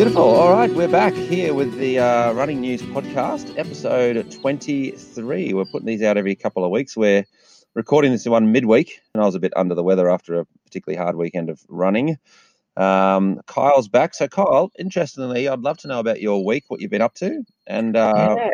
Beautiful. All right, we're back here with the uh, Running News podcast, episode 23. We're putting these out every couple of weeks. We're recording this one midweek, and I was a bit under the weather after a particularly hard weekend of running. Um, Kyle's back. So, Kyle, interestingly, I'd love to know about your week, what you've been up to. And uh, Yeah.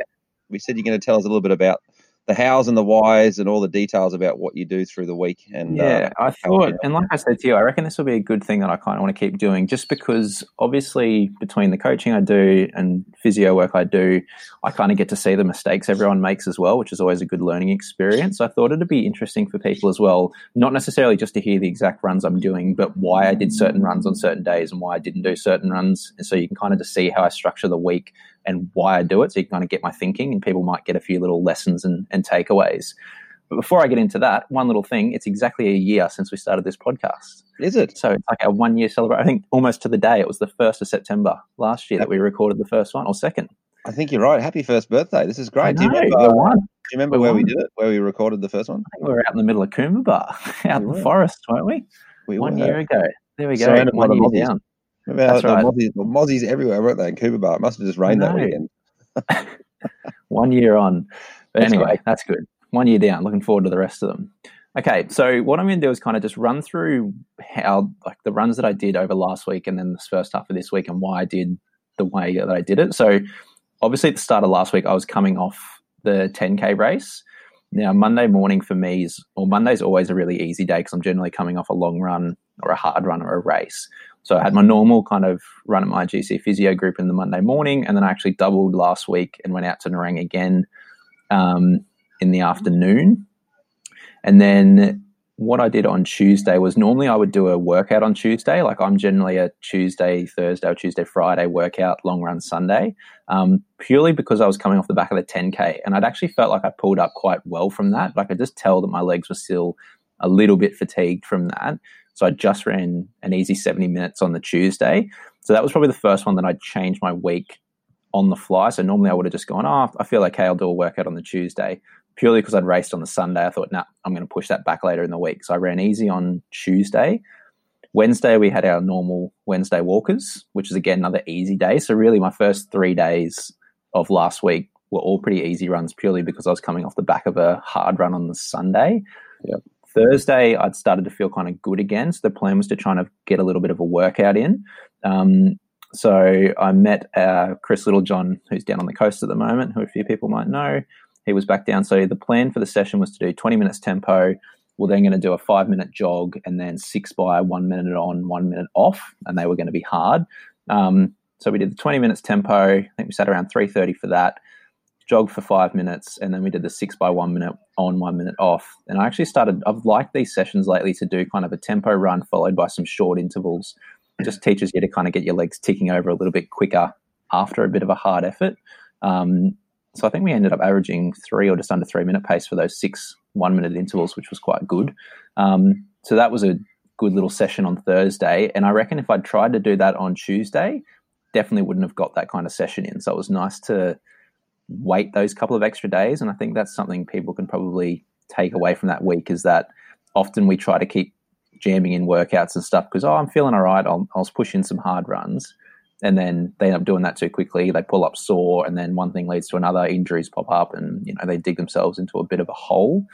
we said you're going to tell us a little bit about the hows and the whys and all the details about what you do through the week. And Yeah, uh, I thought, and like I said to you, I reckon this will be a good thing that I kind of want to keep doing just because obviously between the coaching I do and physio work I do, I kind of get to see the mistakes everyone makes as well, which is always a good learning experience. I thought it'd be interesting for people as well, not necessarily just to hear the exact runs I'm doing, but why I did certain runs on certain days and why I didn't do certain runs. And so you can kind of just see how I structure the week and why I do it. So you can kind of get my thinking and people might get a few little lessons and, and takeaways. But before I get into that, one little thing, it's exactly a year since we started this podcast. is it? So it's like a one year celebration. I think almost to the day, it was the 1st of September last year that we recorded the first one or second. I think you're right. Happy first birthday. This is great. Do you remember, we're do you remember where we did it? Where we recorded the first one? I think we were out in the middle of Coomba out in were. the forest, weren't we? We one year ago. There we go. Surrounded One the year down. Remember how That's right. mozzies, mozzies everywhere, weren't they, in Coombabah? It must have just rained that weekend. One year on. But That's anyway, great. that's good. One year down. Looking forward to the rest of them. Okay, so what I'm going to do is kind of just run through how, like, the runs that I did over last week and then this first half of this week and why I did the way that I did it. So, obviously, at the start of last week, I was coming off the 10K race. Now, Monday morning for me is, or Monday's always a really easy day because I'm generally coming off a long run or a hard run or a race. So I had my normal kind of run at my GC physio group in the Monday morning, and then I actually doubled last week and went out to Nerang again um, in the afternoon. And then what I did on Tuesday was normally I would do a workout on Tuesday. Like I'm generally a Tuesday, Thursday, or Tuesday, Friday workout, long run Sunday, um, purely because I was coming off the back of the 10K. And I'd actually felt like I pulled up quite well from that. Like I could just tell that my legs were still a little bit fatigued from that. So I just ran an easy 70 minutes on the Tuesday. So that was probably the first one that I changed my week on the fly. So normally I would have just gone, oh, I feel okay, I'll do a workout on the Tuesday. Purely because I'd raced on the Sunday, I thought, nah, I'm going to push that back later in the week. So I ran easy on Tuesday. Wednesday, we had our normal Wednesday walkers, which is again another easy day. So really, my first three days of last week were all pretty easy runs, purely because I was coming off the back of a hard run on the Sunday. Yep. Thursday, I'd started to feel kind of good again. So the plan was to try and get a little bit of a workout in. Um, so I met uh, Chris Littlejohn, who's down on the coast at the moment, who a few people might know. He was back down. So the plan for the session was to do 20 minutes tempo. We're then going to do a five minute jog and then six by one minute on, one minute off, and they were going to be hard. Um, so we did the 20 minutes tempo. I think we sat around 3:30 for that. Jog for five minutes, and then we did the six by one minute on, one minute off. And I actually started. I've liked these sessions lately to do kind of a tempo run followed by some short intervals. It just teaches you to kind of get your legs ticking over a little bit quicker after a bit of a hard effort. Um, so I think we ended up averaging three or just under three minute pace for those six one minute intervals, which was quite good. Um, so that was a good little session on Thursday. And I reckon if I'd tried to do that on Tuesday, definitely wouldn't have got that kind of session in. So it was nice to wait those couple of extra days. And I think that's something people can probably take away from that week is that often we try to keep jamming in workouts and stuff because, oh, I'm feeling all right. I'll, I'll push in some hard runs and then they end up doing that too quickly. They pull up sore, and then one thing leads to another. Injuries pop up, and you know they dig themselves into a bit of a hole.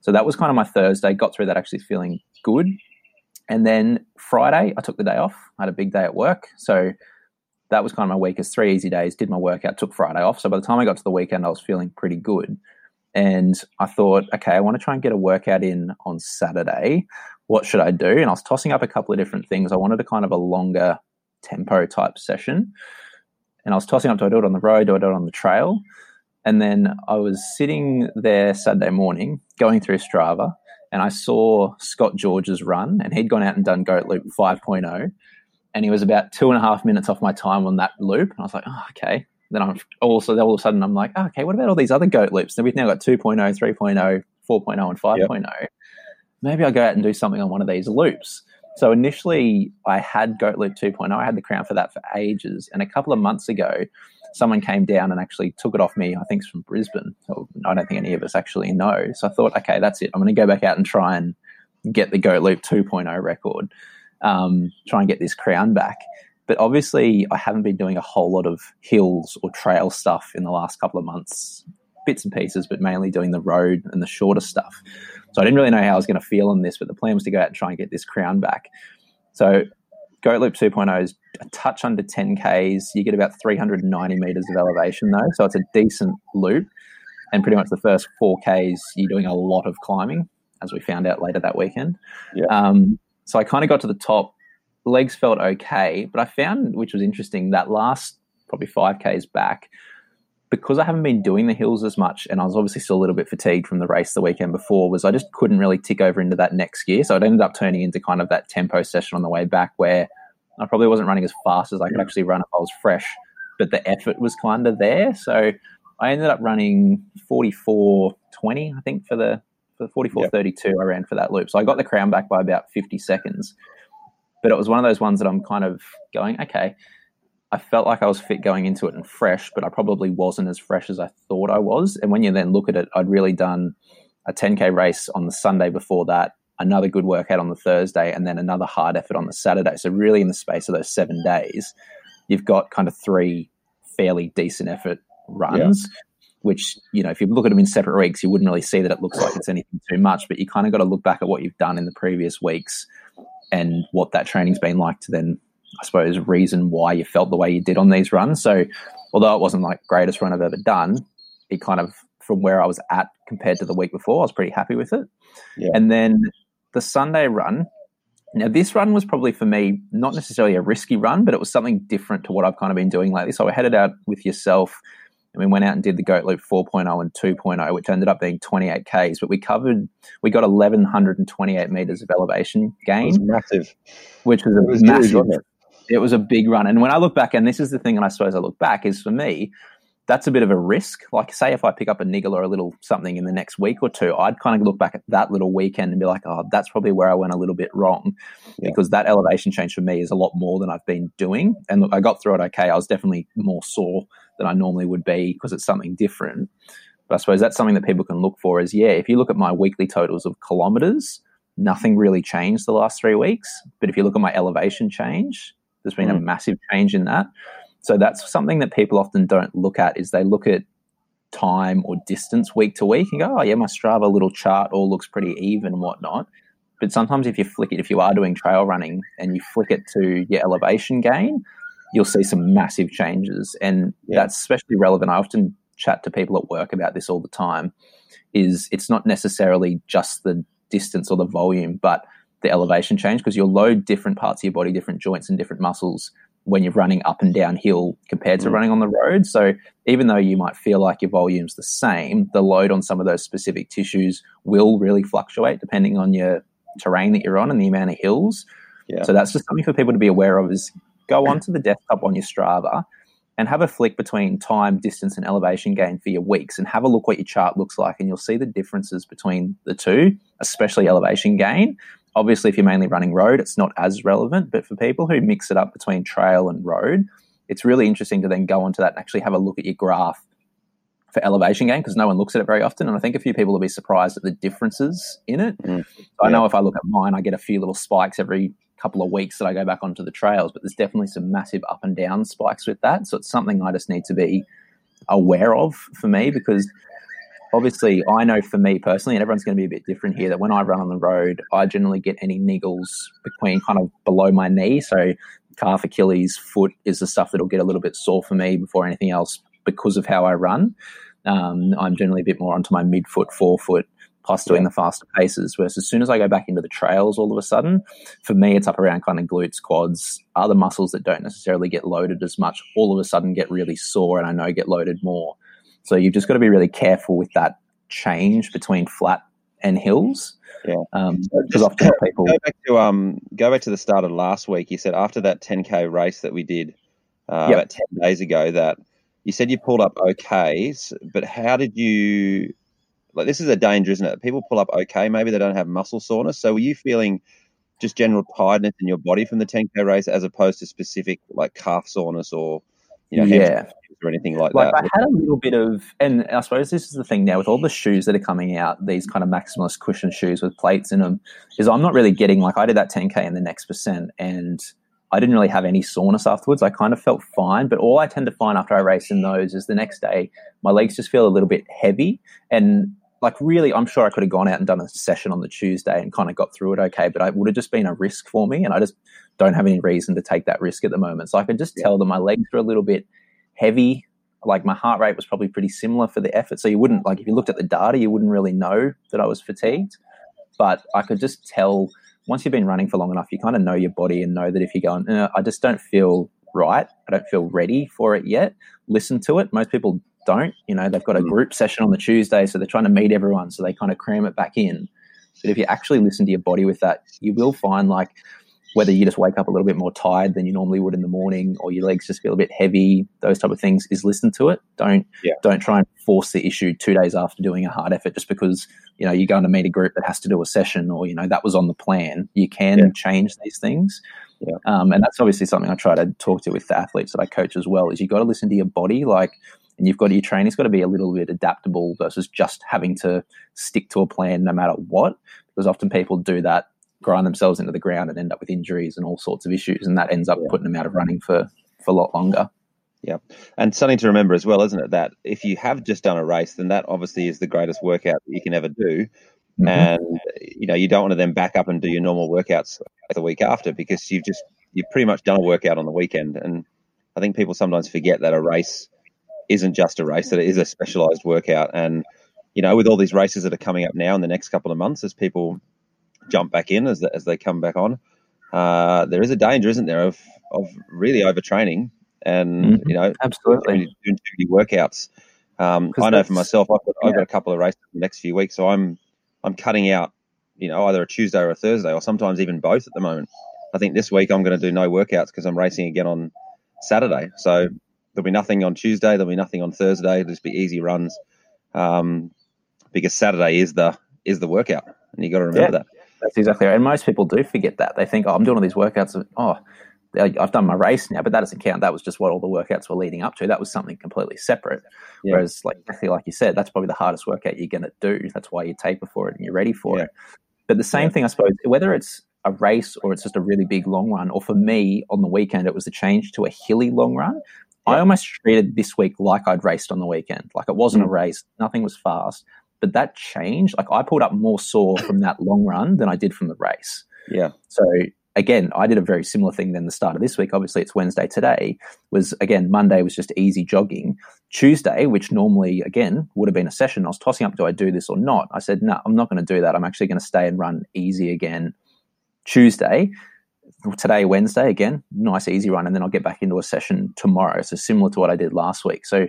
So that was kind of my Thursday. Got through that actually feeling good, and then Friday I took the day off. I had a big day at work, so that was kind of my weakest three easy days. Did my workout, took Friday off. So by the time I got to the weekend, I was feeling pretty good. And I thought, okay, I want to try and get a workout in on Saturday. What should I do? And I was tossing up a couple of different things. I wanted a kind of a longer tempo type session. And I was tossing up, do I do it on the road? Do I do it on the trail? And then I was sitting there Saturday morning going through Strava and I saw Scott George's run and he'd gone out and done Goat Loop 5.0 and he was about two and a half minutes off my time on that loop. And I was like, oh, okay. Then I'm also, all of a sudden I'm like, oh, okay, what about all these other Goat loops? Then we've now got 2.0, 3.0, 4.0 and 5.0. Maybe I'll go out and do something on one of these loops. So initially, I had Goat Loop 2.0. I had the crown for that for ages. And a couple of months ago, someone came down and actually took it off me. I think it's from Brisbane. So I don't think any of us actually know. So I thought, okay, that's it. I'm going to go back out and try and get the Goat Loop 2.0 record. Um, try and get this crown back. But obviously, I haven't been doing a whole lot of hills or trail stuff in the last couple of months, bits and pieces, but mainly doing the road and the shorter stuff. So I didn't really know how I was going to feel on this, but the plan was to go out and try and get this crown back. So Goat Loop 2.0 is a touch under 10 Ks. You get about 390 meters of elevation though, so it's a decent loop. And pretty much the first 4 Ks, you're doing a lot of climbing, as we found out later that weekend. Yeah. Um, so I kind of got to the top. Legs felt okay, but I found, which was interesting, that last probably 5 Ks back, because I haven't been doing the hills as much, and I was obviously still a little bit fatigued from the race the weekend before, was I just couldn't really tick over into that next gear. So it ended up turning into kind of that tempo session on the way back where I probably wasn't running as fast as I could actually run if I was fresh, but the effort was kind of there. So I ended up running 44 20, I think, for the for the 44 32 I ran for that loop. So I got the crown back by about 50 seconds. But it was one of those ones that I'm kind of going, okay, I felt like I was fit going into it and fresh, but I probably wasn't as fresh as I thought I was. And when you then look at it, I'd really done a 10K race on the Sunday before that, another good workout on the Thursday, and then another hard effort on the Saturday. So, really, in the space of those seven days, you've got kind of three fairly decent effort runs. Yeah. Which, you know, if you look at them in separate weeks, you wouldn't really see that it looks like it's anything too much, but you kind of got to look back at what you've done in the previous weeks and what that training's been like to then I suppose, reason why you felt the way you did on these runs. So, although it wasn't like greatest run I've ever done, it kind of from where I was at compared to the week before, I was pretty happy with it. Yeah. And then the Sunday run. Now, this run was probably for me not necessarily a risky run, but it was something different to what I've kind of been doing lately. So I headed out with yourself and we went out and did the Goat Loop 4.0 and 2.0, which ended up being 28 Ks. But we covered, we got 1,128 meters of elevation gain. massive. Which was a was massive it was a big run. And when I look back, and this is the thing, and I suppose I look back, is for me, that's a bit of a risk. Like, say, if I pick up a niggle or a little something in the next week or two, I'd kind of look back at that little weekend and be like, oh, that's probably where I went a little bit wrong yeah. because that elevation change for me is a lot more than I've been doing. And look, I got through it okay. I was definitely more sore than I normally would be because it's something different. But I suppose that's something that people can look for is, yeah, if you look at my weekly totals of kilometers, nothing really changed the last three weeks. But if you look at my elevation change, there's been mm. a massive change in that. So that's something that people often don't look at is they look at time or distance week to week and go, oh yeah, my Strava little chart all looks pretty even and whatnot. But sometimes if you flick it, if you are doing trail running and you flick it to your elevation gain, you'll see some massive changes. And yeah. that's especially relevant. I often chat to people at work about this all the time. Is it's not necessarily just the distance or the volume, but the elevation change because you'll load different parts of your body, different joints and different muscles when you're running up and down hill compared to mm. running on the road. So even though you might feel like your volume's the same, the load on some of those specific tissues will really fluctuate depending on your terrain that you're on and the amount of hills. Yeah. So that's just something for people to be aware of is go onto the desktop on your Strava and have a flick between time, distance, and elevation gain for your weeks and have a look what your chart looks like. And you'll see the differences between the two, especially elevation gain. Obviously, if you're mainly running road, it's not as relevant. But for people who mix it up between trail and road, it's really interesting to then go onto that and actually have a look at your graph for elevation gain because no one looks at it very often. And I think a few people will be surprised at the differences in it. Mm, yeah. I know if I look at mine, I get a few little spikes every couple of weeks that I go back onto the trails, but there's definitely some massive up and down spikes with that. So it's something I just need to be aware of for me because obviously I know for me personally, and everyone's going to be a bit different here, that when I run on the road, I generally get any niggles between kind of below my knee. So calf, Achilles, foot is the stuff that'll get a little bit sore for me before anything else because of how I run. Um, I'm generally a bit more onto my midfoot, forefoot, plus doing the faster paces. Whereas as soon as I go back into the trails, all of a sudden, for me, it's up around kind of glutes, quads, other muscles that don't necessarily get loaded as much. All of a sudden, get really sore, and I know get loaded more. So you've just got to be really careful with that change between flat and hills. Yeah, because um, often people go back to um go back to the start of last week. You said after that 10k race that we did uh, yep. about 10 days ago that you said you pulled up okay, but how did you? Like this is a danger, isn't it? People pull up okay, maybe they don't have muscle soreness. So were you feeling just general tiredness in your body from the 10k race, as opposed to specific like calf soreness or you know, yeah or anything like, that? like that. I had a little bit of, and I suppose this is the thing now with all the shoes that are coming out, these kind of maximalist cushion shoes with plates in them, is I'm not really getting like I did that 10k in the next percent, and I didn't really have any soreness afterwards. I kind of felt fine, but all I tend to find after I race in those is the next day my legs just feel a little bit heavy and like really i'm sure i could have gone out and done a session on the tuesday and kind of got through it okay but it would have just been a risk for me and i just don't have any reason to take that risk at the moment. So i could just yeah. tell that my legs are a little bit heavy like my heart rate was probably pretty similar for the effort. So you wouldn't like if you looked at the data you wouldn't really know that i was fatigued but i could just tell once you've been running for long enough you kind of know your body and know that if you're going eh, i just don't feel right. I don't feel ready for it yet. Listen to it. Most people don't. You know, they've got a mm. group session on the Tuesday, so they're trying to meet everyone, so they kind of cram it back in. But if you actually listen to your body with that, you will find like whether you just wake up a little bit more tired than you normally would in the morning, or your legs just feel a bit heavy, those type of things, is listen to it. Don't yeah. don't try and force the issue two days after doing a hard effort just because you know you're going to meet a group that has to do a session or you know that was on the plan. You can yeah. change these things. Yeah. Um, and that's obviously something I try to talk to with the athletes that I coach as well. Is you got to listen to your body. Like and you've got your training's got to be a little bit adaptable versus just having to stick to a plan no matter what. Because often people do that, grind themselves into the ground, and end up with injuries and all sorts of issues, and that ends up yeah. putting them out of running for for a lot longer. Yeah, and something to remember as well, isn't it? That if you have just done a race, then that obviously is the greatest workout that you can ever do. Mm-hmm. And you know you don't want to then back up and do your normal workouts the week after because you've just you've pretty much done a workout on the weekend. And I think people sometimes forget that a race isn't just a race; that it is a specialized workout. And you know, with all these races that are coming up now in the next couple of months, as people jump back in as as they come back on, uh, there is a danger, isn't there, of of really overtraining and mm-hmm. you know, absolutely doing too many workouts. Um, I know for myself, I've got, yeah. I've got a couple of races in the next few weeks, so I'm I'm cutting out, you know, either a Tuesday or a Thursday, or sometimes even both at the moment. I think this week I'm going to do no workouts because I'm racing again on Saturday. So there'll be nothing on Tuesday. There'll be nothing on Thursday. It'll just be easy runs, um, because Saturday is the is the workout, and you got to remember yeah, that. That's exactly right. And most people do forget that. They think, oh, I'm doing all these workouts. oh, I've done my race now, but that doesn't count. That was just what all the workouts were leading up to. That was something completely separate. Yeah. Whereas, like exactly like you said, that's probably the hardest workout you're going to do. That's why you taper for it and you're ready for yeah. it. But the same yeah. thing, I suppose, whether it's a race or it's just a really big long run, or for me on the weekend, it was a change to a hilly long run. I almost treated this week like I'd raced on the weekend. Like it wasn't mm. a race, nothing was fast. But that changed. Like I pulled up more sore from that long run than I did from the race. Yeah. So again, I did a very similar thing than the start of this week. Obviously, it's Wednesday today. Was again Monday was just easy jogging. Tuesday, which normally again would have been a session, I was tossing up: do I do this or not? I said, no, I'm not going to do that. I'm actually going to stay and run easy again. Tuesday, today, Wednesday, again, nice easy run, and then I'll get back into a session tomorrow. So similar to what I did last week. So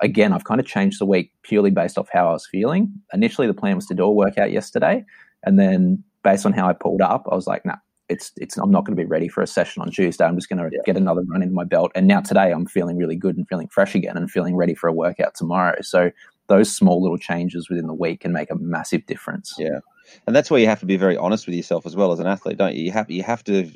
again, I've kind of changed the week purely based off how I was feeling. Initially, the plan was to do a workout yesterday, and then based on how I pulled up, I was like, nah, it's it's I'm not going to be ready for a session on Tuesday. I'm just going to yeah. get another run in my belt. And now today, I'm feeling really good and feeling fresh again, and feeling ready for a workout tomorrow. So those small little changes within the week can make a massive difference. Yeah, and that's where you have to be very honest with yourself as well as an athlete, don't you? You have you have to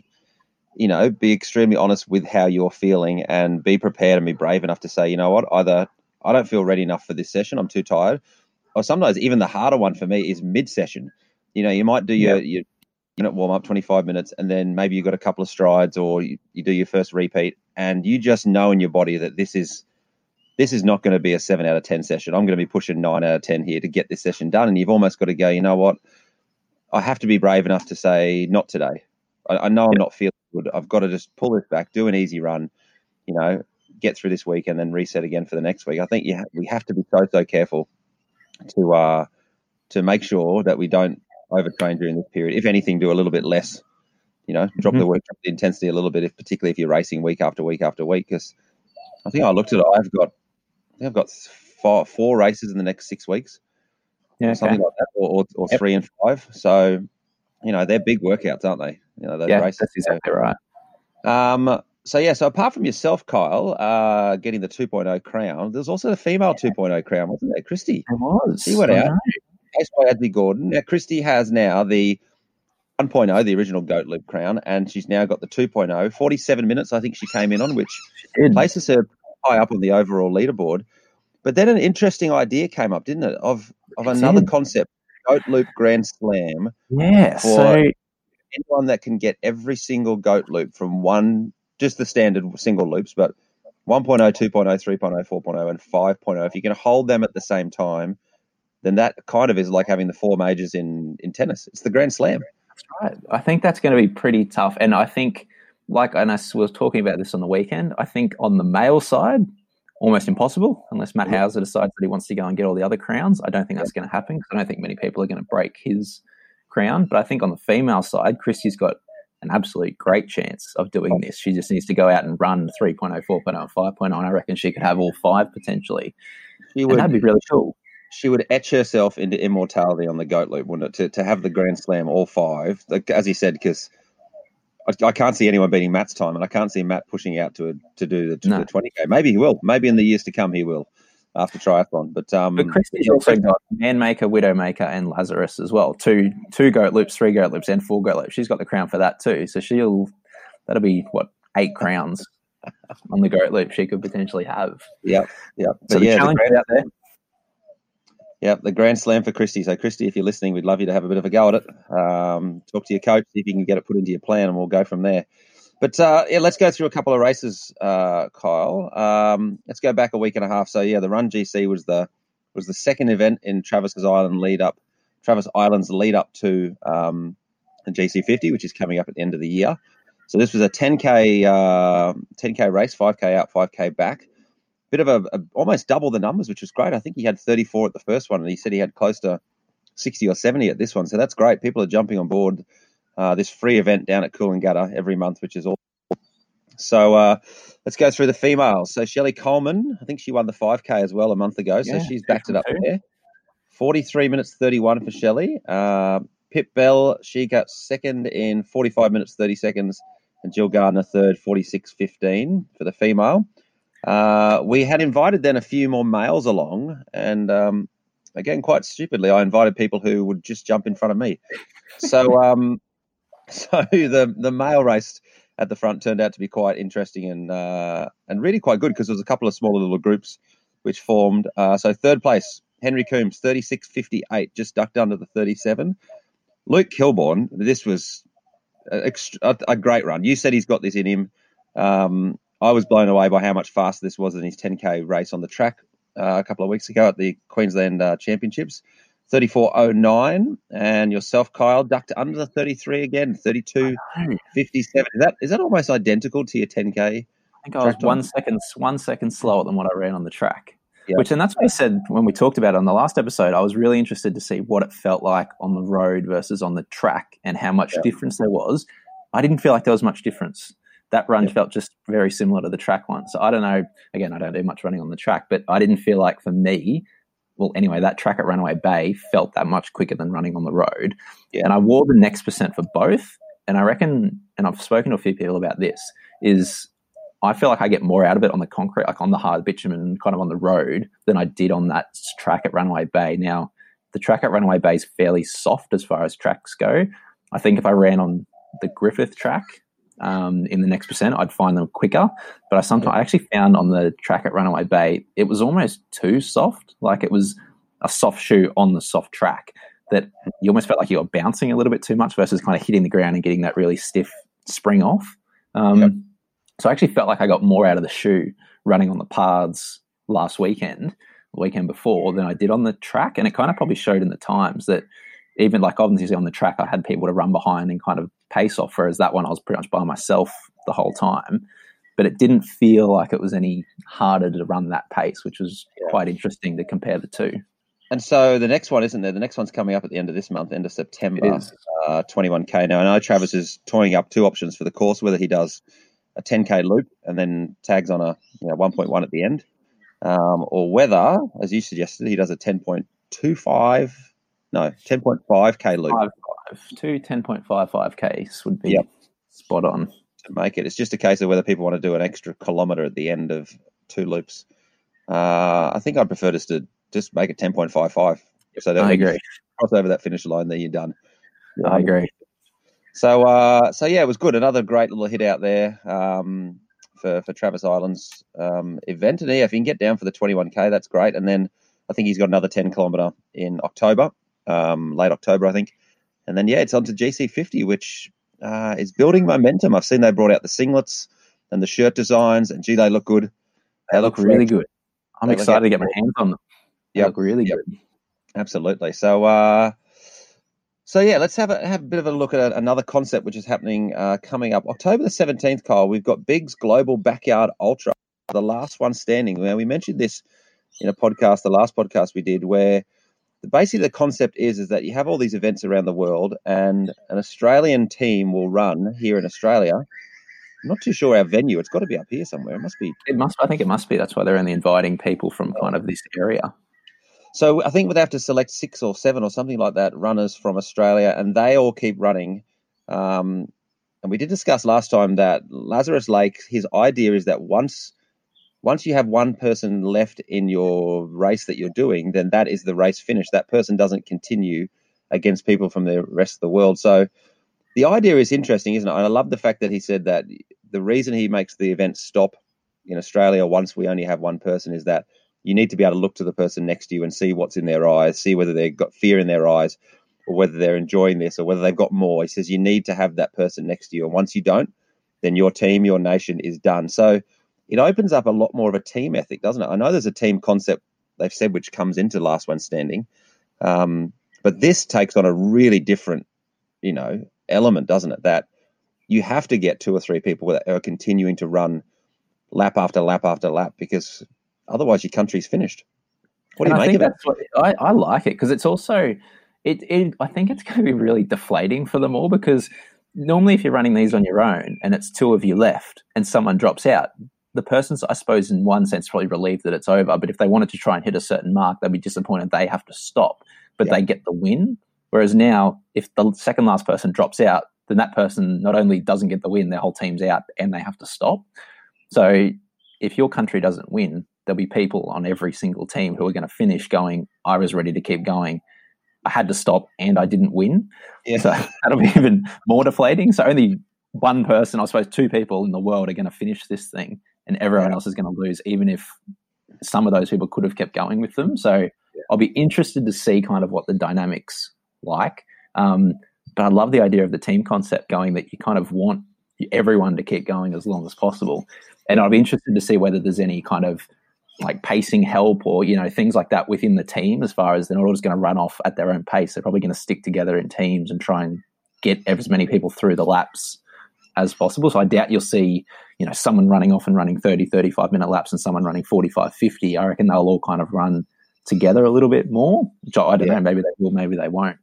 you know, be extremely honest with how you're feeling and be prepared and be brave enough to say, you know what, either I don't feel ready enough for this session, I'm too tired. Or sometimes even the harder one for me is mid session. You know, you might do your, your minute warm up, 25 minutes, and then maybe you've got a couple of strides or you, you do your first repeat and you just know in your body that this is this is not going to be a seven out of 10 session. I'm going to be pushing nine out of 10 here to get this session done. And you've almost got to go, you know what? I have to be brave enough to say, not today. I, I know I'm not feeling good. I've got to just pull this back, do an easy run, you know, get through this week and then reset again for the next week. I think you ha- we have to be so so careful to uh to make sure that we don't overtrain during this period. If anything, do a little bit less. You know, drop mm-hmm. the work drop the intensity a little bit, if particularly if you're racing week after week after week. Because I think I looked at it. I've got I think I've got four, four races in the next six weeks. Yeah, okay. something like that, or, or, or yep. three and five. So, you know, they're big workouts, aren't they? You know, those yeah, races. That's exactly right. Um, so yeah, so apart from yourself, Kyle, uh, getting the 2.0 crown, there's also the female 2.0 crown, wasn't there, Christy? It was. She went out. Case by Adley Gordon. Now Christy has now the 1.0, the original Goat Loop crown, and she's now got the 2.0. 47 minutes, I think she came in on, which places her high up on the overall leaderboard. But then an interesting idea came up, didn't it? Of of another concept, Goat Loop Grand Slam. Yeah. So anyone that can get every single goat loop from one, just the standard single loops, but 1.0, 2.0, 3.0, 4.0, and 5.0, if you can hold them at the same time, then that kind of is like having the four majors in, in tennis. It's the Grand Slam. That's right. I think that's going to be pretty tough. And I think, like, and I was talking about this on the weekend, I think on the male side, almost impossible unless Matt Hauser decides that he wants to go and get all the other crowns. I don't think that's going to happen because I don't think many people are going to break his crown. But I think on the female side, Christy's got an absolute great chance of doing this. She just needs to go out and run 3.0, 4.0, 5.0. I reckon she could have all five potentially. She would, and that'd be really cool. She would etch herself into immortality on the goat loop, wouldn't it? To, to have the Grand Slam, all five. Like, as he said, because I, I, can't see anyone beating Matt's time, and I can't see Matt pushing out to to do the, to no. the 20k. Maybe he will. Maybe in the years to come he will after triathlon. But um, but Christy's also got Manmaker, Widowmaker, and Lazarus as well. Two two goat loops, three goat loops, and four goat loops. She's got the crown for that too. So she'll that'll be what eight crowns on the goat loop she could potentially have. Yep, yep. But so the yeah, challenge the out there. Yep, the Grand Slam for Christy. So, Christy, if you're listening, we'd love you to have a bit of a go at it. Um, talk to your coach, see if you can get it put into your plan, and we'll go from there. But uh, yeah, let's go through a couple of races, uh, Kyle. Um, let's go back a week and a half. So yeah, the Run GC was the was the second event in Travis's Island lead up, Travis Island's lead up to um, the GC50, which is coming up at the end of the year. So this was a 10k uh, 10k race, 5k out, 5k back. Bit of a, a, almost double the numbers, which was great. I think he had 34 at the first one, and he said he had close to 60 or 70 at this one. So that's great. People are jumping on board uh, this free event down at Coolangatta every month, which is all. So uh, let's go through the females. So Shelley Coleman, I think she won the 5K as well a month ago, so yeah, she's backed it up too. there. 43 minutes 31 for Shelley. Uh, Pip Bell, she got second in 45 minutes 30 seconds, and Jill Gardner third, 46.15 for the female. Uh, we had invited then a few more males along, and um, again, quite stupidly, I invited people who would just jump in front of me. So um, So the the male race at the front turned out to be quite interesting and uh, and really quite good because there was a couple of smaller little groups which formed. Uh, so third place, Henry Coombs, thirty six fifty eight, just ducked under the thirty seven. Luke Kilborn, this was a, a, great run. You said he's got this in him. Um, I was blown away by how much faster this was in his 10k race on the track uh, a couple of weeks ago at the Queensland uh, Championships. 3409 and yourself kyle ducked under the 33 again 32 57 is that is that almost identical to your 10k i think i was one second one second slower than what i ran on the track. Yep. which and that's what i said when we talked about it on the last episode i was really interested to see what it felt like on the road versus on the track and how much yep. difference there was. I didn't feel like there was much difference. That run yep. felt just very similar to the track one. So i don't know again i don't do much running on the track but i didn't feel like for me well, anyway, that track at Runaway Bay felt that much quicker than running on the road. Yeah. And I wore the next percent for both. And I reckon, and I've spoken to a few people about this, is I feel like I get more out of it on the concrete, like on the hard bitumen, kind of on the road, than I did on that track at Runaway Bay. Now, the track at Runaway Bay is fairly soft as far as tracks go. I think if I ran on the Griffith track, um, in the next percent, I'd find them quicker. But I sometimes I actually found on the track at Runaway Bay, it was almost too soft. Like it was a soft shoe on the soft track that you almost felt like you were bouncing a little bit too much versus kind of hitting the ground and getting that really stiff spring off. Um, yep. So I actually felt like I got more out of the shoe running on the paths last weekend, the weekend before, than I did on the track. And it kind of probably showed in the times that even like obviously on the track, I had people to run behind and kind of pace off, whereas that one I was pretty much by myself the whole time. But it didn't feel like it was any harder to run that pace, which was yeah. quite interesting to compare the two. And so the next one, isn't there? The next one's coming up at the end of this month, end of September, uh, 21k. Now, I know Travis is toying up two options for the course, whether he does a 10k loop and then tags on a you know, 1.1 at the end, um, or whether, as you suggested, he does a 10.25 no, 10.5k loop. Five, five. Two 10.55ks would be yep. spot on. To make it. It's just a case of whether people want to do an extra kilometre at the end of two loops. Uh, I think I'd prefer just to just make it 10.55. So that I agree. Cross over that finish line, then you're done. Yeah, I agree. So, uh, so yeah, it was good. Another great little hit out there um, for for Travis Island's um, event. And yeah, if you can get down for the 21k, that's great. And then I think he's got another 10 kilometre in October um, late October, I think. And then yeah, it's on to GC50, which uh, is building momentum. I've seen they brought out the singlets and the shirt designs, and gee, they look good. They, they look, look really good. I'm excited to get my hands on them. Yeah, look really yep. good. Absolutely. So, uh, so yeah, let's have a have a bit of a look at another concept which is happening uh, coming up October the seventeenth. Kyle, we've got Big's Global Backyard Ultra, the last one standing. Now we mentioned this in a podcast, the last podcast we did, where basically the concept is is that you have all these events around the world, and an Australian team will run here in Australia. I'm not too sure our venue. It's got to be up here somewhere. It must be. It must. I think it must be. That's why they're only inviting people from kind of this area. So I think we'd have to select six or seven or something like that runners from Australia, and they all keep running. Um, and we did discuss last time that Lazarus Lake, his idea is that once once you have one person left in your race that you're doing, then that is the race finished. That person doesn't continue against people from the rest of the world. So the idea is interesting, isn't it? And I love the fact that he said that the reason he makes the event stop in Australia once we only have one person is that you need to be able to look to the person next to you and see what's in their eyes, see whether they've got fear in their eyes or whether they're enjoying this or whether they've got more. He says you need to have that person next to you. And once you don't, then your team, your nation is done. So it opens up a lot more of a team ethic, doesn't it? I know there's a team concept they've said which comes into last one standing. Um, but this takes on a really different, you know, element, doesn't it? That you have to get two or three people that are continuing to run lap after lap after lap because Otherwise, your country's finished. What do you and make of it? What, I, I like it because it's also, it, it. I think it's going to be really deflating for them all because normally, if you're running these on your own and it's two of you left and someone drops out, the person's, I suppose, in one sense, probably relieved that it's over. But if they wanted to try and hit a certain mark, they'd be disappointed they have to stop, but they get the win. Whereas now, if the second last person drops out, then that person not only doesn't get the win, their whole team's out and they have to stop. So if your country doesn't win, there'll be people on every single team who are going to finish going, I was ready to keep going. I had to stop and I didn't win. Yeah. So that'll be even more deflating. So only one person, I suppose two people in the world are going to finish this thing and everyone else is going to lose, even if some of those people could have kept going with them. So yeah. I'll be interested to see kind of what the dynamics like. Um, but I love the idea of the team concept going that you kind of want everyone to keep going as long as possible. And I'll be interested to see whether there's any kind of like pacing help or you know things like that within the team as far as they're not always going to run off at their own pace they're probably going to stick together in teams and try and get as many people through the laps as possible so i doubt you'll see you know someone running off and running 30 35 minute laps and someone running 45 50 i reckon they'll all kind of run together a little bit more which i don't yeah. know maybe they will maybe they won't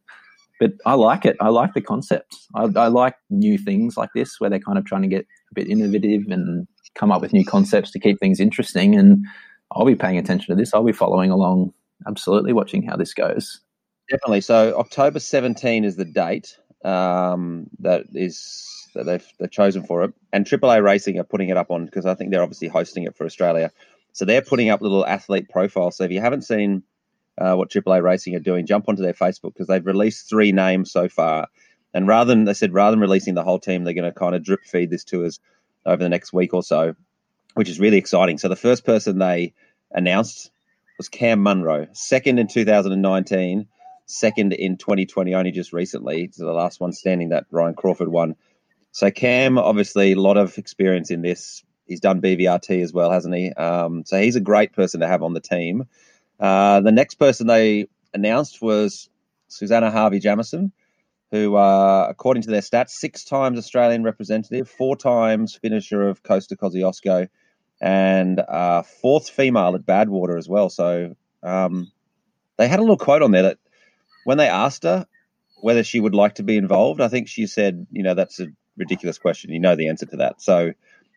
but i like it i like the concept I, I like new things like this where they're kind of trying to get a bit innovative and come up with new concepts to keep things interesting and I'll be paying attention to this. I'll be following along, absolutely watching how this goes. Definitely. So October 17 is the date um, that is that they've they've chosen for it, and AAA Racing are putting it up on because I think they're obviously hosting it for Australia. So they're putting up little athlete profiles. So if you haven't seen uh, what AAA Racing are doing, jump onto their Facebook because they've released three names so far. And rather than they said rather than releasing the whole team, they're going to kind of drip feed this to us over the next week or so which is really exciting. So the first person they announced was Cam Munro, second in 2019, second in 2020, only just recently to the last one standing that Ryan Crawford won. So Cam, obviously, a lot of experience in this. He's done BVRT as well, hasn't he? Um, so he's a great person to have on the team. Uh, the next person they announced was Susannah Harvey Jamieson, who, uh, according to their stats, six times Australian representative, four times finisher of Coast to Kosciuszko, and uh, fourth female at Badwater as well. So um, they had a little quote on there that when they asked her whether she would like to be involved, I think she said, you know, that's a ridiculous question. You know the answer to that. So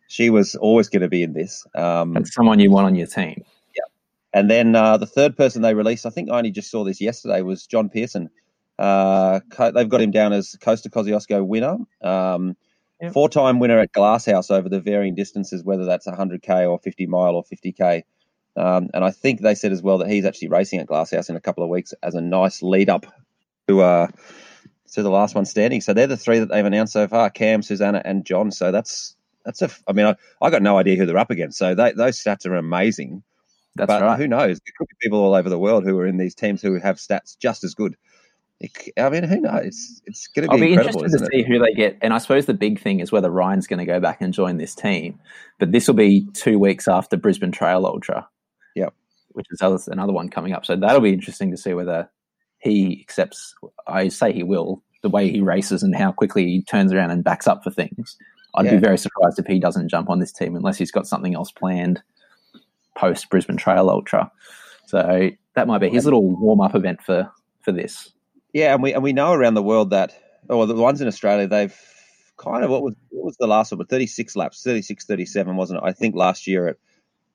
she was always going to be in this. Um, That's someone you want on your team. Yeah. And then uh, the third person they released, I think I only just saw this yesterday, was John Pearson. Uh, they've got him down as Coast to Kosciuszko winner. Um, Yep. Four time winner at Glasshouse over the varying distances, whether that's 100k or 50 mile or 50k. Um, and I think they said as well that he's actually racing at Glasshouse in a couple of weeks as a nice lead up to uh, to the last one standing. So they're the three that they've announced so far: Cam, Susannah, and John. So that's that's a. I mean, I, I got no idea who they're up against. So they, those stats are amazing. That's but right. Who knows? There could be people all over the world who are in these teams who have stats just as good. I mean, who knows? It's, it's going to be. I'll be interested to see it? who they get, and I suppose the big thing is whether Ryan's going to go back and join this team. But this will be two weeks after Brisbane Trail Ultra. Yep. Which is another one coming up. So that'll be interesting to see whether he accepts. I say he will the way he races and how quickly he turns around and backs up for things. I'd yeah. be very surprised if he doesn't jump on this team unless he's got something else planned post Brisbane Trail Ultra. So that might be his little warm up event for for this. Yeah, and we and we know around the world that oh the ones in Australia they've kind of what was what was the last one? But 36 laps, 36, 37, wasn't it? I think last year at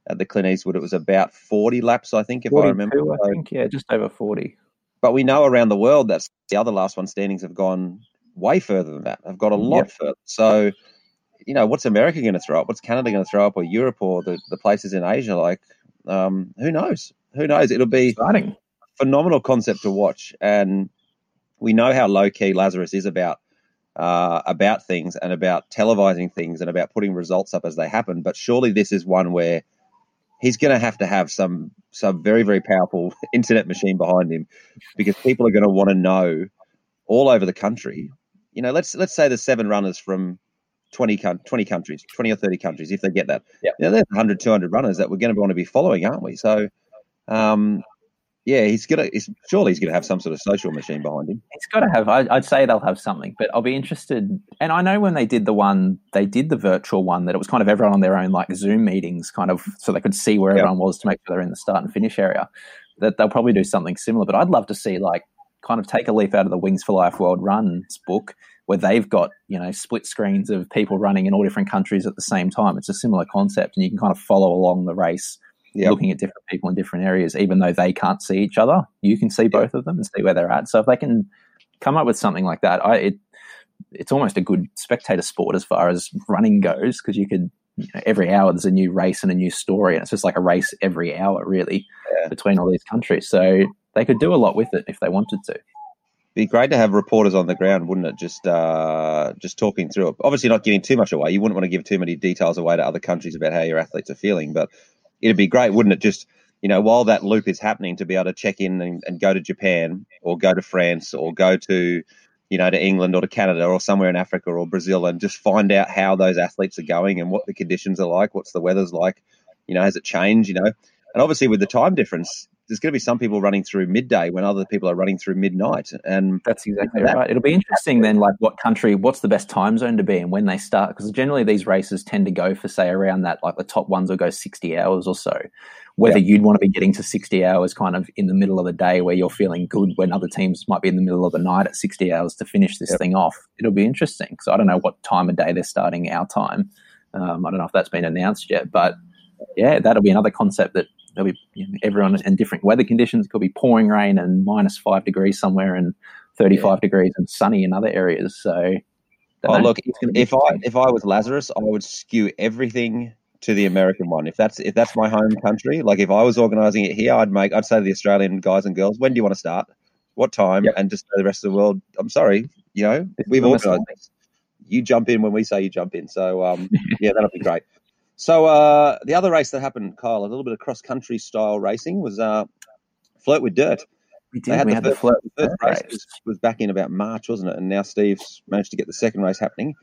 at the Clint Eastwood it was about 40 laps, I think, if I remember. I think, yeah, just over 40. But we know around the world that the other last one standings have gone way further than that. Have got a lot yep. further. So, you know, what's America going to throw up? What's Canada going to throw up, or Europe, or the, the places in Asia? Like, um, who knows? Who knows? It'll be exciting, phenomenal concept to watch, and we know how low key Lazarus is about uh, about things and about televising things and about putting results up as they happen. But surely this is one where he's going to have to have some some very very powerful internet machine behind him because people are going to want to know all over the country. You know, let's let's say there's seven runners from 20, 20 countries, 20 or 30 countries, if they get that. Yep. You know, there's 100, 200 runners that we're going to want to be following, aren't we? So, um, yeah, he's gonna. He's, surely he's gonna have some sort of social machine behind him. He's got to have. I, would say they'll have something, but I'll be interested. And I know when they did the one, they did the virtual one that it was kind of everyone on their own like Zoom meetings, kind of so they could see where yep. everyone was to make sure they're in the start and finish area. That they'll probably do something similar. But I'd love to see like kind of take a leaf out of the Wings for Life World Runs book where they've got you know split screens of people running in all different countries at the same time. It's a similar concept, and you can kind of follow along the race yep. looking at different people in different areas, even though they can't see each other. You can see both of them and see where they're at. So if they can come up with something like that, I, it, it's almost a good spectator sport as far as running goes because you could you know, every hour there's a new race and a new story, and it's just like a race every hour really yeah. between all these countries. So they could do a lot with it if they wanted to. Be great to have reporters on the ground, wouldn't it? Just uh, just talking through it. Obviously, not giving too much away. You wouldn't want to give too many details away to other countries about how your athletes are feeling, but it'd be great, wouldn't it? Just you know, while that loop is happening, to be able to check in and, and go to Japan or go to France or go to you know to England or to Canada or somewhere in Africa or Brazil and just find out how those athletes are going and what the conditions are like, what's the weather's like, you know, has it changed, you know, and obviously with the time difference, there's going to be some people running through midday when other people are running through midnight. And that's exactly that, right. It'll be interesting then, like what country, what's the best time zone to be in when they start? Because generally these races tend to go for, say, around that, like the top ones will go 60 hours or so. Whether yeah. you'd want to be getting to 60 hours kind of in the middle of the day where you're feeling good when other teams might be in the middle of the night at 60 hours to finish this yep. thing off. It'll be interesting. So I don't know what time of day they're starting our time. Um, I don't know if that's been announced yet, but yeah, that'll be another concept that there'll be you know, everyone in different weather conditions. It could be pouring rain and minus five degrees somewhere and 35 yeah. degrees and sunny in other areas. So, oh, look, if I if I was Lazarus, I would skew everything to the American one. If that's if that's my home country, like if I was organising it here, I'd make I'd say to the Australian guys and girls, when do you want to start? What time? Yep. And just the rest of the world. I'm sorry, you know, we've organised this. You jump in when we say you jump in. So um, yeah, that'll be great. So uh, the other race that happened, Kyle, a little bit of cross country style racing was uh, Flirt with Dirt. We did. Had we the had first, the Flirt the first race, race. Was, was, back in about March, wasn't it? And now Steve's managed to get the second race happening.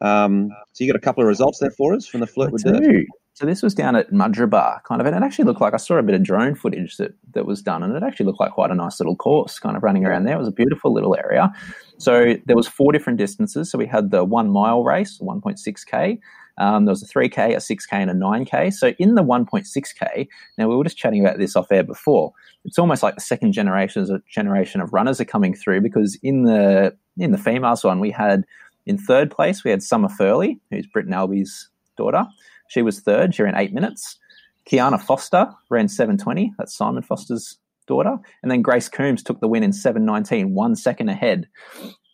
Um, so you got a couple of results there for us from the Flirt I with do. Dirt. So this was down at Mudgeeraba, kind of, and it actually looked like I saw a bit of drone footage that that was done, and it actually looked like quite a nice little course, kind of running around there. It was a beautiful little area. So there was four different distances. So we had the one mile race, 1.6k. Um, there was a 3K, a 6K, and a 9K. So in the 1.6K, now we were just chatting about this off air before. It's almost like the second generation generation of runners are coming through because in the in the females one we had in third place we had Summer Furley, who's Britton Alby's daughter. She was third. She ran eight minutes. Kiana Foster ran 720. That's Simon Foster's daughter. And then Grace Coombs took the win in 719, one second ahead.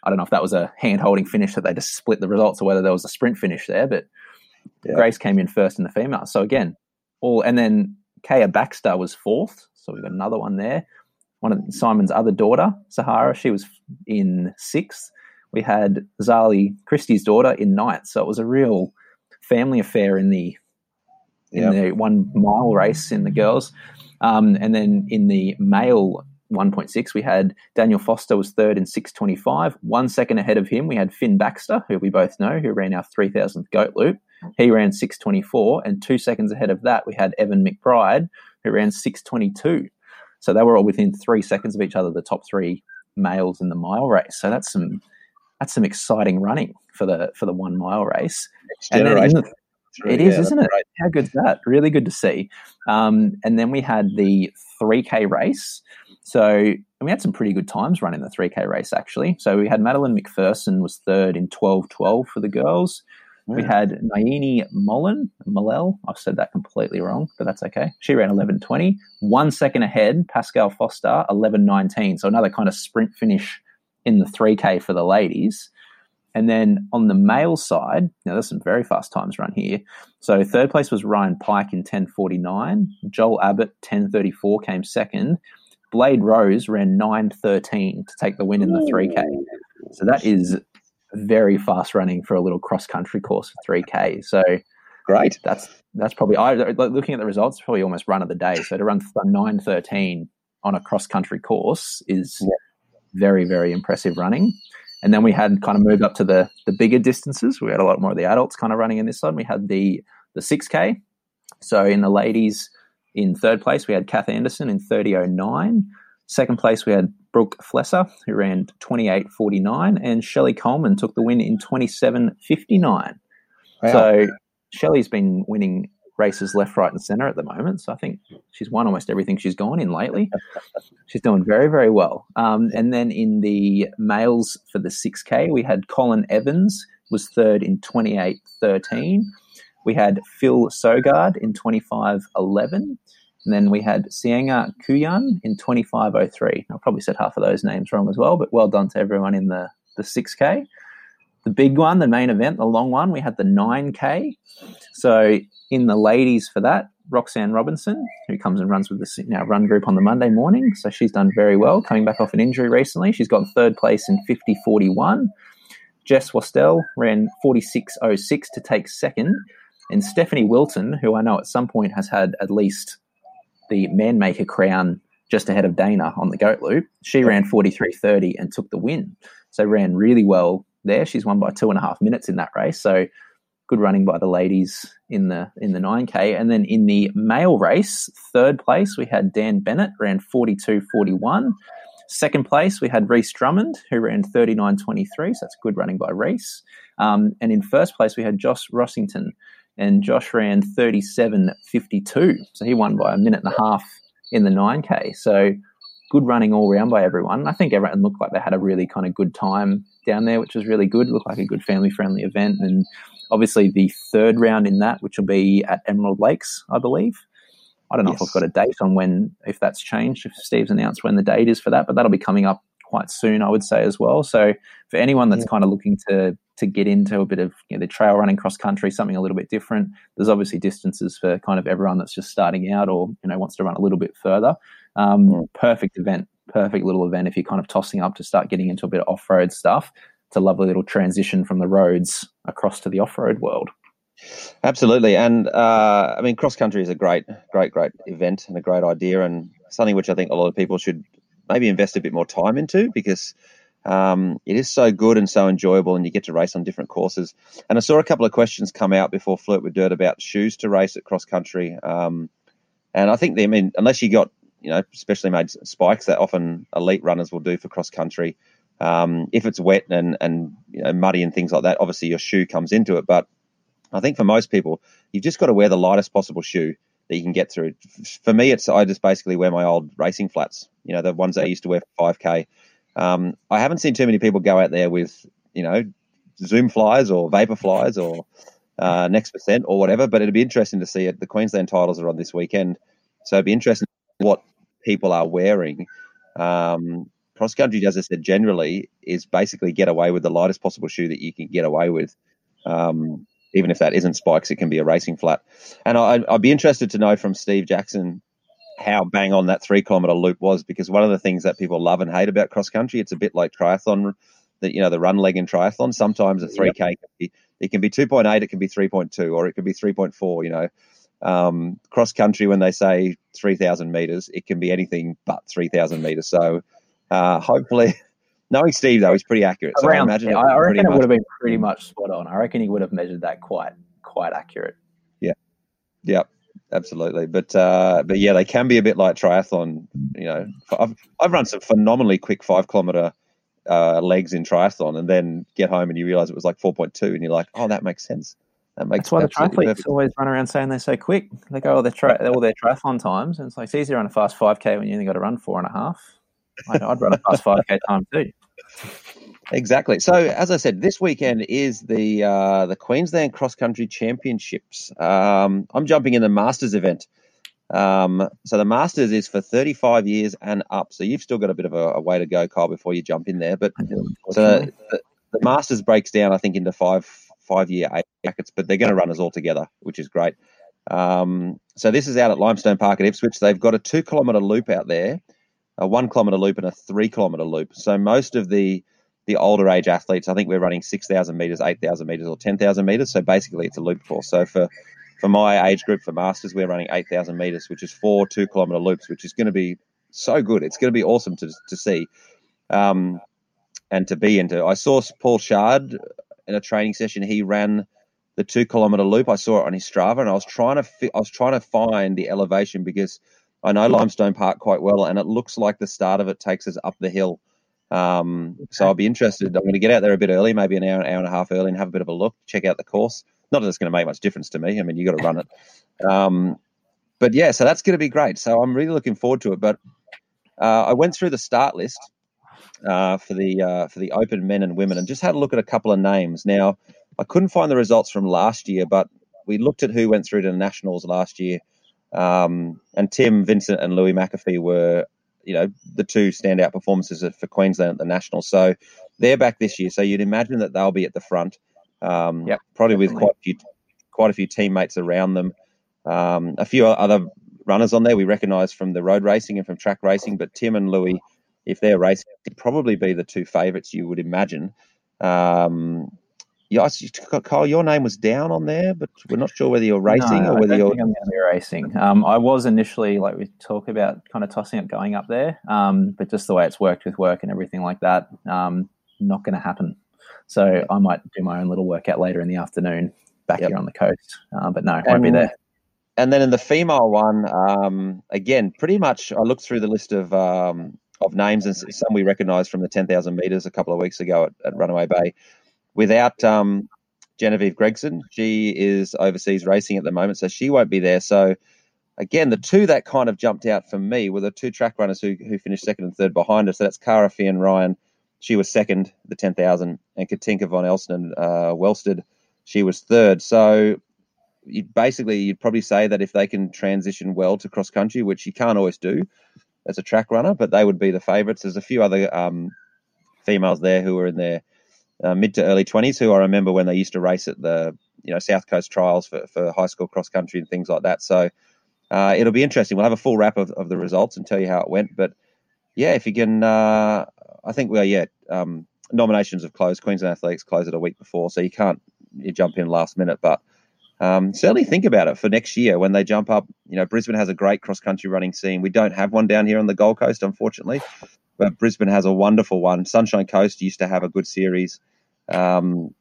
I don't know if that was a hand holding finish that they just split the results or whether there was a sprint finish there, but yeah. Grace came in first in the female. So again, all and then Kaya Baxter was fourth. So we've got another one there. One of Simon's other daughter, Sahara, she was in sixth. We had Zali Christie's daughter in ninth. So it was a real family affair in the in the one mile race in the girls. Um, and then in the male 1.6. We had Daniel Foster was third in 625. One second ahead of him, we had Finn Baxter, who we both know, who ran our 3000th goat loop. He ran 624. And two seconds ahead of that, we had Evan McBride, who ran 622. So they were all within three seconds of each other, the top three males in the mile race. So that's some that's some exciting running for the for the one mile race. And then the, it is, yeah, isn't it? Great. How good's that? Really good to see. Um, and then we had the 3K race. So we had some pretty good times running the 3K race, actually. So we had Madeline McPherson was third in 12.12 for the girls. We had Naini Mullen, Malel. I've said that completely wrong, but that's okay. She ran 11.20. One second ahead, Pascal Foster, 11.19. So another kind of sprint finish in the 3K for the ladies. And then on the male side, now there's some very fast times run here. So third place was Ryan Pike in 10:49. Joel Abbott 10:34 came second. Blade Rose ran 9:13 to take the win in the 3K. So that is very fast running for a little cross country course of 3K. So great. That's that's probably I looking at the results probably almost run of the day. So to run 9:13 on a cross country course is yeah. very very impressive running. And then we had kind of moved up to the the bigger distances. We had a lot more of the adults kind of running in this one. We had the the 6K. So in the ladies, in third place, we had Kath Anderson in 30.09. Second place, we had Brooke Flesser, who ran 28.49. And Shelley Coleman took the win in 27.59. Wow. So Shelley's been winning races left, right, and centre at the moment. So I think she's won almost everything she's gone in lately. she's doing very, very well. Um, and then in the males for the 6K, we had Colin Evans was third in 28.13. We had Phil Sogard in 25.11. And then we had Sienga Kuyan in 25.03. I probably said half of those names wrong as well, but well done to everyone in the, the 6K. The big one, the main event, the long one, we had the 9K. So in the ladies for that, Roxanne Robinson, who comes and runs with the now run group on the Monday morning. So she's done very well, coming back off an injury recently. She's got third place in 50.41. Jess Wastel ran 46.06 to take second. And Stephanie Wilton, who I know at some point has had at least the Manmaker crown just ahead of Dana on the goat loop, she ran 43.30 and took the win. So ran really well there. She's won by two and a half minutes in that race. So good running by the ladies in the in the 9k and then in the male race third place we had dan bennett ran 42.41 second place we had reese drummond who ran 39.23 so that's good running by reese um, and in first place we had josh rossington and josh ran 37.52 so he won by a minute and a half in the 9k so good running all round by everyone. I think everyone looked like they had a really kind of good time down there which was really good. It looked like a good family friendly event. And Obviously, the third round in that, which will be at Emerald Lakes, I believe. I don't know yes. if I've got a date on when, if that's changed, if Steve's announced when the date is for that, but that'll be coming up quite soon, I would say as well. So for anyone that's yeah. kind of looking to to get into a bit of you know, the trail running cross country, something a little bit different, there's obviously distances for kind of everyone that's just starting out or you know wants to run a little bit further. Um, mm. Perfect event, perfect little event if you're kind of tossing up to start getting into a bit of off road stuff it's a lovely little transition from the roads across to the off-road world. Absolutely, and uh, I mean, cross country is a great, great, great event and a great idea, and something which I think a lot of people should maybe invest a bit more time into because um, it is so good and so enjoyable, and you get to race on different courses. And I saw a couple of questions come out before Flirt with Dirt about shoes to race at cross country, um, and I think they I mean unless you got you know specially made spikes that often elite runners will do for cross country. Um, if it's wet and and you know, muddy and things like that, obviously your shoe comes into it. But I think for most people, you've just got to wear the lightest possible shoe that you can get through. For me, it's I just basically wear my old racing flats. You know, the ones that I used to wear for 5k. Um, I haven't seen too many people go out there with you know Zoom flies or Vaporflies or uh, next percent or whatever. But it'd be interesting to see it. The Queensland titles are on this weekend, so it'd be interesting what people are wearing. Um, cross country, as I said, generally is basically get away with the lightest possible shoe that you can get away with. Um, even if that isn't spikes, it can be a racing flat. And I, would be interested to know from Steve Jackson how bang on that three kilometer loop was, because one of the things that people love and hate about cross country, it's a bit like triathlon, that you know the run leg in triathlon. Sometimes a three k yep. can be it can be two point eight, it can be three point two, or it could be three point four. You know, Um, cross country, when they say 3,000 meters, it can be anything but 3,000 meters. So uh, hopefully, knowing Steve though, he's pretty accurate. So Around, I imagine yeah, I reckon it would have been pretty much spot on. I reckon he would have measured that quite quite accurate. Yeah. Yep, absolutely. But uh, but yeah, they can be a bit like triathlon. You know, I've I've run some phenomenally quick five kilometer uh, legs in triathlon, and then get home and you realize it was like four point two, and you're like, oh, that makes sense. That makes That's why the triathletes perfect- always run around saying they're so quick. They go all their tri- all their triathlon times, and it's like it's easier on a fast five k when you only got to run four and a half. I'd, I'd run a fast five k time too. Exactly. So, as I said, this weekend is the uh, the Queensland Cross Country Championships. Um, I'm jumping in the Masters event. Um, so the Masters is for 35 years and up. So you've still got a bit of a, a way to go, Kyle, before you jump in there. But so the, the Masters breaks down, I think, into five five year eight brackets, but they're going to run us all together, which is great. Um, so this is out at Limestone Park at Ipswich. They've got a two kilometre loop out there, a one kilometre loop, and a three kilometre loop. So most of the the older age athletes, I think we're running six thousand meters, eight thousand meters, or ten thousand meters. So basically, it's a loop course. So for for my age group for masters, we're running eight thousand meters, which is four two kilometre loops, which is going to be so good. It's going to be awesome to to see. Um, and to be into. I saw Paul Shard in a training session. He ran the two kilometer loop. I saw it on his Strava, and I was trying to fi- I was trying to find the elevation because I know Limestone Park quite well, and it looks like the start of it takes us up the hill. Um, So I'll be interested. I'm going to get out there a bit early, maybe an hour, an hour and a half early, and have a bit of a look, check out the course. Not that it's going to make much difference to me. I mean, you got to run it. Um, but yeah, so that's going to be great. So I'm really looking forward to it. But uh, I went through the start list uh, for the uh, for the Open men and women, and just had a look at a couple of names. Now, I couldn't find the results from last year, but we looked at who went through to the nationals last year, um, and Tim Vincent and Louis McAfee were, you know, the two standout performances for Queensland at the nationals. So they're back this year. So you'd imagine that they'll be at the front, um, Yep, probably with quite a few quite a few teammates around them. Um, a few other runners on there we recognise from the road racing and from track racing, but Tim and Louis, if they're racing, would probably be the two favourites you would imagine. Um, yeah, I Kyle, your name was down on there, but we're not sure whether you're racing No, or I whether you're. think I'm going to be racing. Um, I was initially, like we talk about, kind of tossing up going up there, um, but just the way it's worked with work and everything like that, um, not going to happen. So I might do my own little workout later in the afternoon back Yep. here on the coast. Uh, but no, won't be there. And then in the female one, um, again, pretty much, I looked through the list of um, of names, and some we recognised from the ten thousand meters a couple of weeks ago at, at Runaway Bay. Without um, Genevieve Gregson, she is overseas racing at the moment, so she won't be there. So again, the two that kind of jumped out for me were the two track runners who who finished second and third behind us. So that's Cara Feain-Ryan. She was second, the ten thousand, and Katinka von Elsen and uh, Wellsted, she was third. So you basically you'd probably say that if they can transition well to cross country, which you can't always do as a track runner, but they would be the favourites. There's a few other um, females there who are in their uh, mid to early twenties who I remember when they used to race at the you know South Coast trials for, for high school cross country and things like that. So uh, it'll be interesting. We'll have a full wrap of, of the results and tell you how it went. But yeah, if you can, uh, I think well, yeah, um, nominations have closed. Queensland Athletics closed it a week before, so you can't you jump in last minute, but um, certainly think about it for next year when they jump up. You know, Brisbane has a great cross country running scene. We don't have one down here on the Gold Coast, unfortunately, but Brisbane has a wonderful one. Sunshine Coast used to have a good series. Um,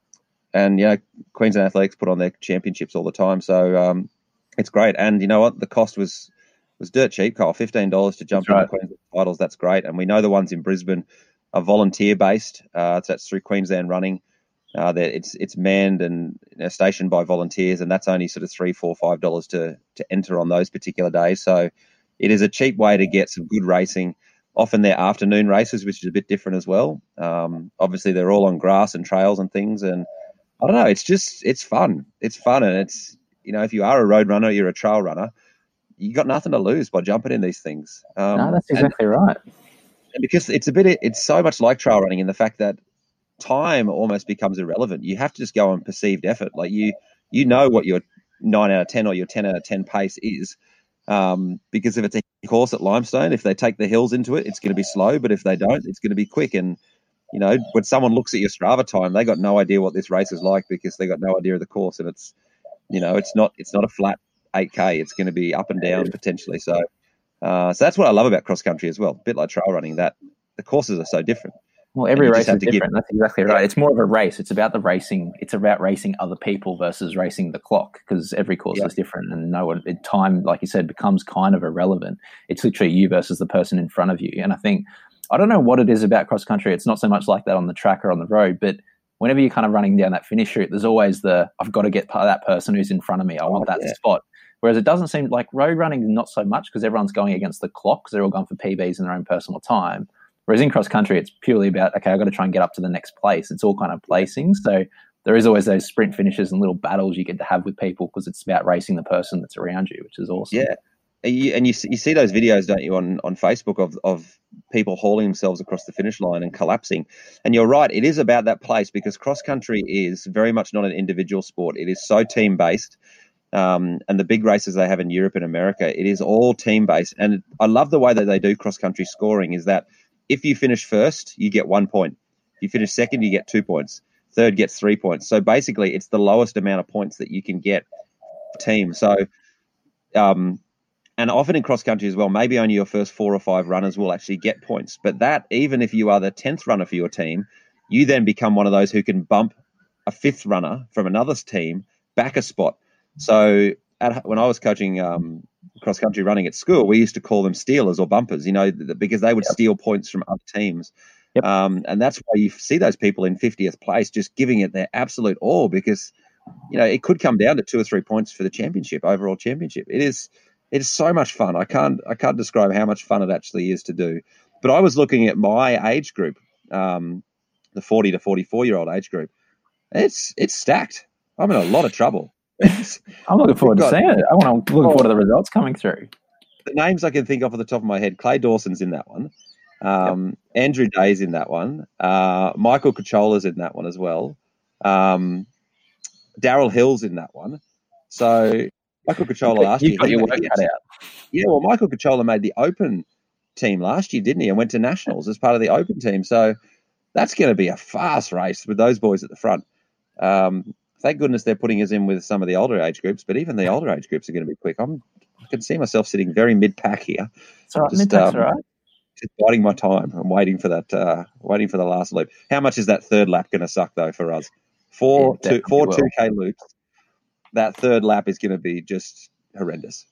and, you know, Queensland Athletics put on their championships all the time. So um, it's great. And you know what? The cost was was dirt cheap, Kyle. $15 to jump That's right. into Queensland titles. That's great. And we know the ones in Brisbane are volunteer based. Uh, so that's through Queensland Running. Uh, that it's it's manned and you know, stationed by volunteers, and that's only sort of three, four, five dollars to to enter on those particular days. So it is a cheap way to get some good racing. Often they're afternoon races, which is a bit different as well. Um, obviously, they're all on grass and trails and things, and I don't know. It's just it's fun. It's fun, and it's you know if you are a road runner, you're a trail runner, you got nothing to lose by jumping in these things. Um, no, that's and- exactly right. and because it's a bit it's so much like trail running in the fact that time almost becomes irrelevant you have to just go on perceived effort like you you know what your 9 out of 10 or your 10 out of 10 pace is um, because if it's a course at limestone if they take the hills into it it's going to be slow but if they don't it's going to be quick and you know when someone looks at your strava time they got no idea what this race is like because they got no idea of the course and it's you know it's not it's not a flat 8k. It's going to be up and down potentially. So, uh, so that's what I love about cross country as well. A bit like trail running, that the courses are so different. Well, every race is different. Give... That's exactly right. It's more of a race. It's about the racing. It's about racing other people versus racing the clock because every course yeah. is different, and no one time, like you said, becomes kind of irrelevant. It's literally you versus the person in front of you. And I think I don't know what it is about cross country. It's not so much like that on the track or on the road, but whenever you're kind of running down that finish route, there's always the I've got to get that person who's in front of me. I want oh, that yeah. spot. Whereas it doesn't seem like road running, not so much because everyone's going against the clock because they're all going for PBs in their own personal time. Whereas in cross country, it's purely about, okay, I've got to try and get up to the next place. It's all kind of placing. So there is always those sprint finishes and little battles you get to have with people because it's about racing the person that's around you, which is awesome. Yeah. And you, and you, you see those videos, don't you, on, on Facebook of, of people hauling themselves across the finish line and collapsing. And you're right, it is about that place because cross country is very much not an individual sport. It is so team based. Um, and the big races they have in Europe and America, it is all team based. And I love the way that they do cross country scoring is that if you finish first, you get one point. If you finish second, you get two points. Third gets three points. So basically, it's the lowest amount of points that you can get team. So, um, and often in cross country as well, maybe only your first four or five runners will actually get points. But that, even if you are the 10th runner for your team, you then become one of those who can bump a fifth runner from another's team back a spot. So, at, when I was coaching um, cross country running at school, we used to call them stealers or bumpers, you know, because they would yep. steal points from other teams. Yep. Um, and that's why you see those people in 50th place just giving it their absolute all because, you know, it could come down to two or three points for the championship, overall championship. It is, it is so much fun. I can't, I can't describe how much fun it actually is to do. But I was looking at my age group, um, the 40 to 44 year old age group. It's, it's stacked. I'm in a lot of trouble. I'm looking forward to seeing it. I want to look forward to the results coming through. The names I can think of off the top of my head: Clay Dawson's in that one. Um, yep. Andrew Day's in that one. Uh, Michael Cachola's in that one as well. Um, Daryl Hill's in that one. So Michael Cachola last year. Got your work cut out. Yeah, well, Michael Cachola made the Open team last year, didn't he? And went to nationals as part of the Open team. So that's going to be a fast race with those boys at the front. Um, thank goodness they're putting us in with some of the older age groups, but even the older age groups are going to be quick. I'm, I can see myself sitting very mid pack here. It's all right, just, mid-pack's um, all right. Just biding my time. I'm waiting for that. Uh, waiting for the last loop. How much is that third lap going to suck though for us? Four yeah, two four two k loops. That third lap is going to be just horrendous.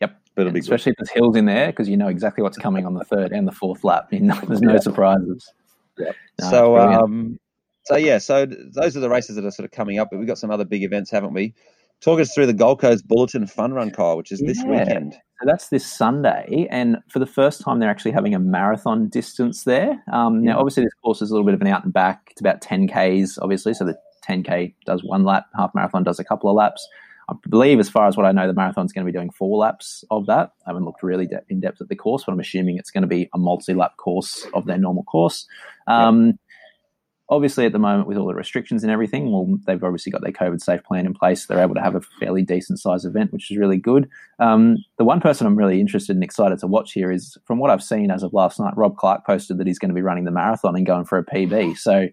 Yep, but it'll be especially good. if there's hills in there because you know exactly what's coming on the third and the fourth lap. You know, there's no yeah. surprises. Yeah. No, so um, so yeah, so those are the races that are sort of coming up, but we've got some other big events, haven't we? Talk us through the Gold Coast Bulletin Fun Run, Kyle, which is yeah. this weekend. So that's this Sunday, and for the first time, they're actually having a marathon distance there. Um, now, obviously, this course is a little bit of an out and back. It's about 10 Ks, obviously. So the 10K does one lap, half marathon does a couple of laps. I believe, as far as what I know, the marathon's going to be doing four laps of that. I haven't looked really de- in depth at the course, but I'm assuming it's going to be a multi lap course of their normal course. Um, yep obviously at the moment with all the restrictions and everything well they've obviously got their covid safe plan in place. They're able to have a fairly decent size event which is really good. Um, the one person i'm really interested and excited to watch here is from what i've seen as of last night rob clark posted that he's going to be running the marathon and going for a pb so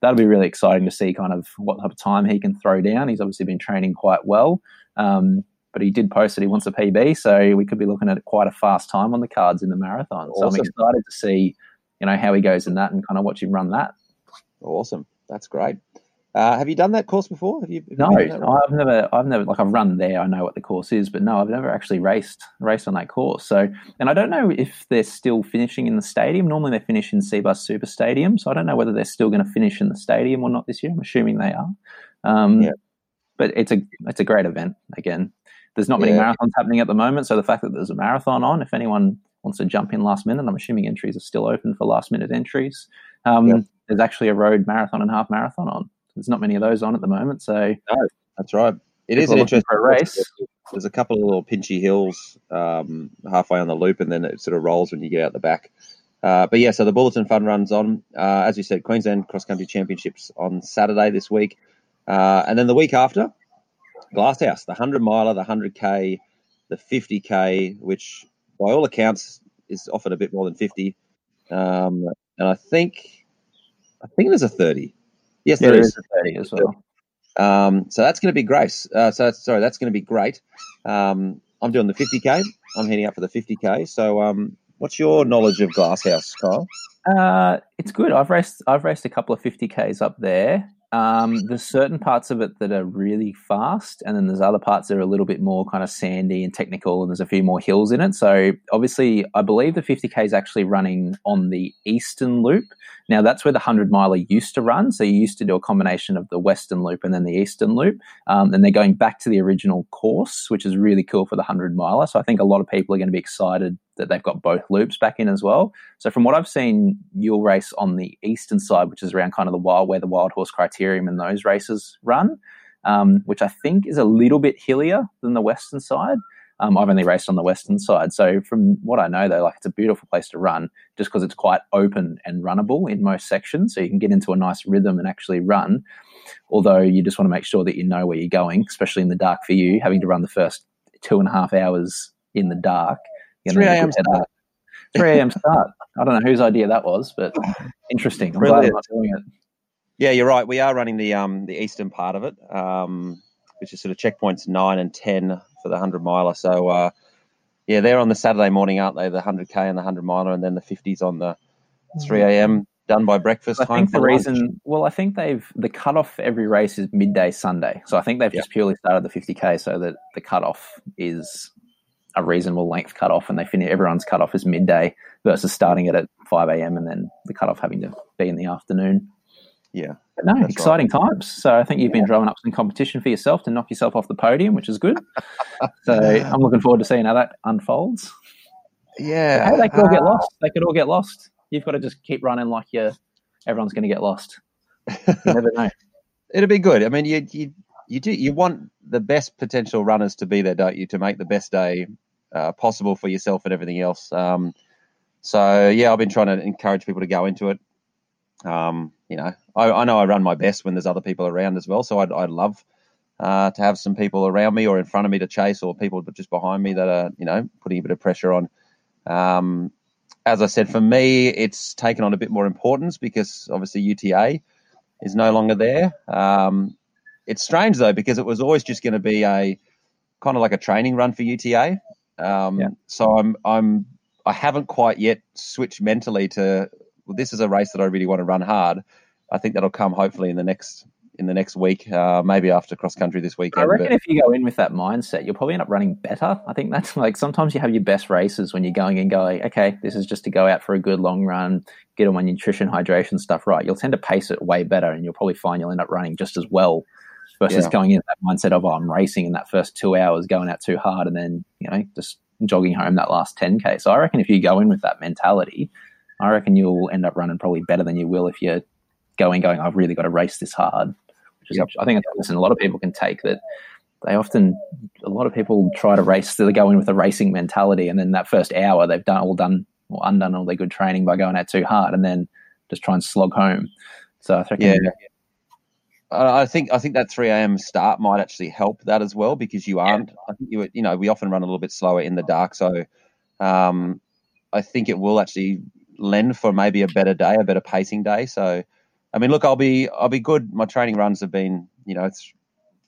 that'll be really exciting to see kind of what type of time he can throw down. He's obviously been training quite well um, but he did post that he wants a pb so we could be looking at quite a fast time on the cards in the marathon. Awesome. so i'm excited to see you know how he goes in that and kind of watch him run that Awesome. That's great. Uh, have you done that course before? Have you? Have you no, I've never. I've never like I've run there. I know what the course is, but no, I've never actually raced raced on that course. So, and I don't know if they're still finishing in the stadium. Normally, they finish in Cbus Super Stadium, so I don't know whether they're still going to finish in the stadium or not this year. I'm assuming they are. Um, yeah. But it's a it's a great event. Again, there's not many yeah. marathons happening at the moment, so the fact that there's a marathon on, if anyone wants to jump in last minute, I'm assuming entries are still open for last minute entries. Um, yeah there's actually a road marathon and half marathon on. There's not many of those on at the moment. So no, that's right. It is an interesting race. There's a couple of little pinchy hills um, halfway on the loop, and then it sort of rolls when you get out the back. Uh, but yeah, so the Bulletin Fun runs on. Uh, as you said, Queensland Cross Country Championships on Saturday this week. Uh, and then the week after, Glasshouse, the 100 miler, the 100K, the 50K, which by all accounts is often a bit more than 50. Um, and I think I think there's a 30. Yes, yeah, there is. a 30 as well. Um, so that's going to be grace. Uh, so that's, sorry, that's going to be great. Um, I'm doing the 50k. I'm heading up for the 50k. So, um, what's your knowledge of Glasshouse, Kyle? Uh, it's good. I've raced. I've raced a couple of 50ks up there. Um, there's certain parts of it that are really fast, and then there's other parts that are a little bit more kind of sandy and technical, and there's a few more hills in it. So obviously, I believe the 50k is actually running on the eastern loop. Now that's where the 100 miler used to run. So you used to do a combination of the western loop and then the eastern loop, um, and they're going back to the original course, which is really cool for the 100 miler. So I think a lot of people are going to be excited that they've got both loops back in as well. So from what I've seen, you'll race on the eastern side, which is around kind of the wild where the wild horse criterium and those races run, um, which I think is a little bit hillier than the western side. Um, I've only raced on the western side, so from what I know, though, like it's a beautiful place to run, just because it's quite open and runnable in most sections, so you can get into a nice rhythm and actually run. Although you just want to make sure that you know where you're going, especially in the dark for you, having to run the first two and a half hours in the dark 3 a.m. start. 3 a.m. start. I don't know whose idea that was, but interesting. I'm glad I'm not doing it. Yeah, you're right. We are running the um the eastern part of it, um, which is sort of checkpoints nine and ten for the hundred miler. So uh, yeah, they're on the Saturday morning, aren't they? The hundred k and the hundred miler, and then the fifties on the three a.m. done by breakfast. Time. I think the reason, well, I think they've the cutoff for every race is midday Sunday, so I think they've yep. just purely started the fifty k so that the cutoff is a reasonable length cutoff, and they finish everyone's cutoff is midday versus starting it at five a.m. and then the cutoff having to be in the afternoon. Yeah, but no, exciting right. times. So I think you've been drumming up some competition for yourself to knock yourself off the podium, which is good. so I'm looking forward to seeing how that unfolds. Yeah, hey, they could all get uh, lost. They could all get lost. You've got to just keep running like you're, everyone's going to get lost. You never know. It'll be good. I mean, you you you do you want the best potential runners to be there, don't you, to make the best day uh, possible for yourself and everything else. Um, so yeah, I've been trying to encourage people to go into it. Um, you know, I, I, know I run my best when there's other people around as well. So I'd, I'd love uh, to have some people around me or in front of me to chase, or people just behind me that are you know putting a bit of pressure on. Um, as I said, for me, it's taken on a bit more importance because obviously UTA is no longer there. Um, it's strange though because it was always just going to be a kind of like a training run for UTA. Um, yeah. So I'm I'm I haven't quite yet switched mentally to well, this is a race that I really want to run hard. I think that'll come hopefully in the next in the next week, uh, maybe after cross country this weekend. I reckon but... if you go in with that mindset, you'll probably end up running better. I think that's like sometimes you have your best races when you're going and going, okay, this is just to go out for a good long run, get all my nutrition, hydration stuff right. You'll tend to pace it way better, and you'll probably find you'll end up running just as well versus yeah. going in that mindset of oh, I'm racing in that first two hours, going out too hard, and then you know just jogging home that last 10k. So I reckon if you go in with that mentality, I reckon you'll end up running probably better than you will if you're going going. I've really got to race this hard. Which is, yep. I think that's a lot of people can take that. They often, a lot of people try to race. They go in with a racing mentality, and then that first hour they've done all done or undone all their good training by going out too hard, and then just try and slog home. So I think yeah. I think I think that 3 a.m. start might actually help that as well because you aren't. I think you you know we often run a little bit slower in the dark, so um, I think it will actually lend for maybe a better day, a better pacing day. So, I mean, look, I'll be I'll be good. My training runs have been you know it's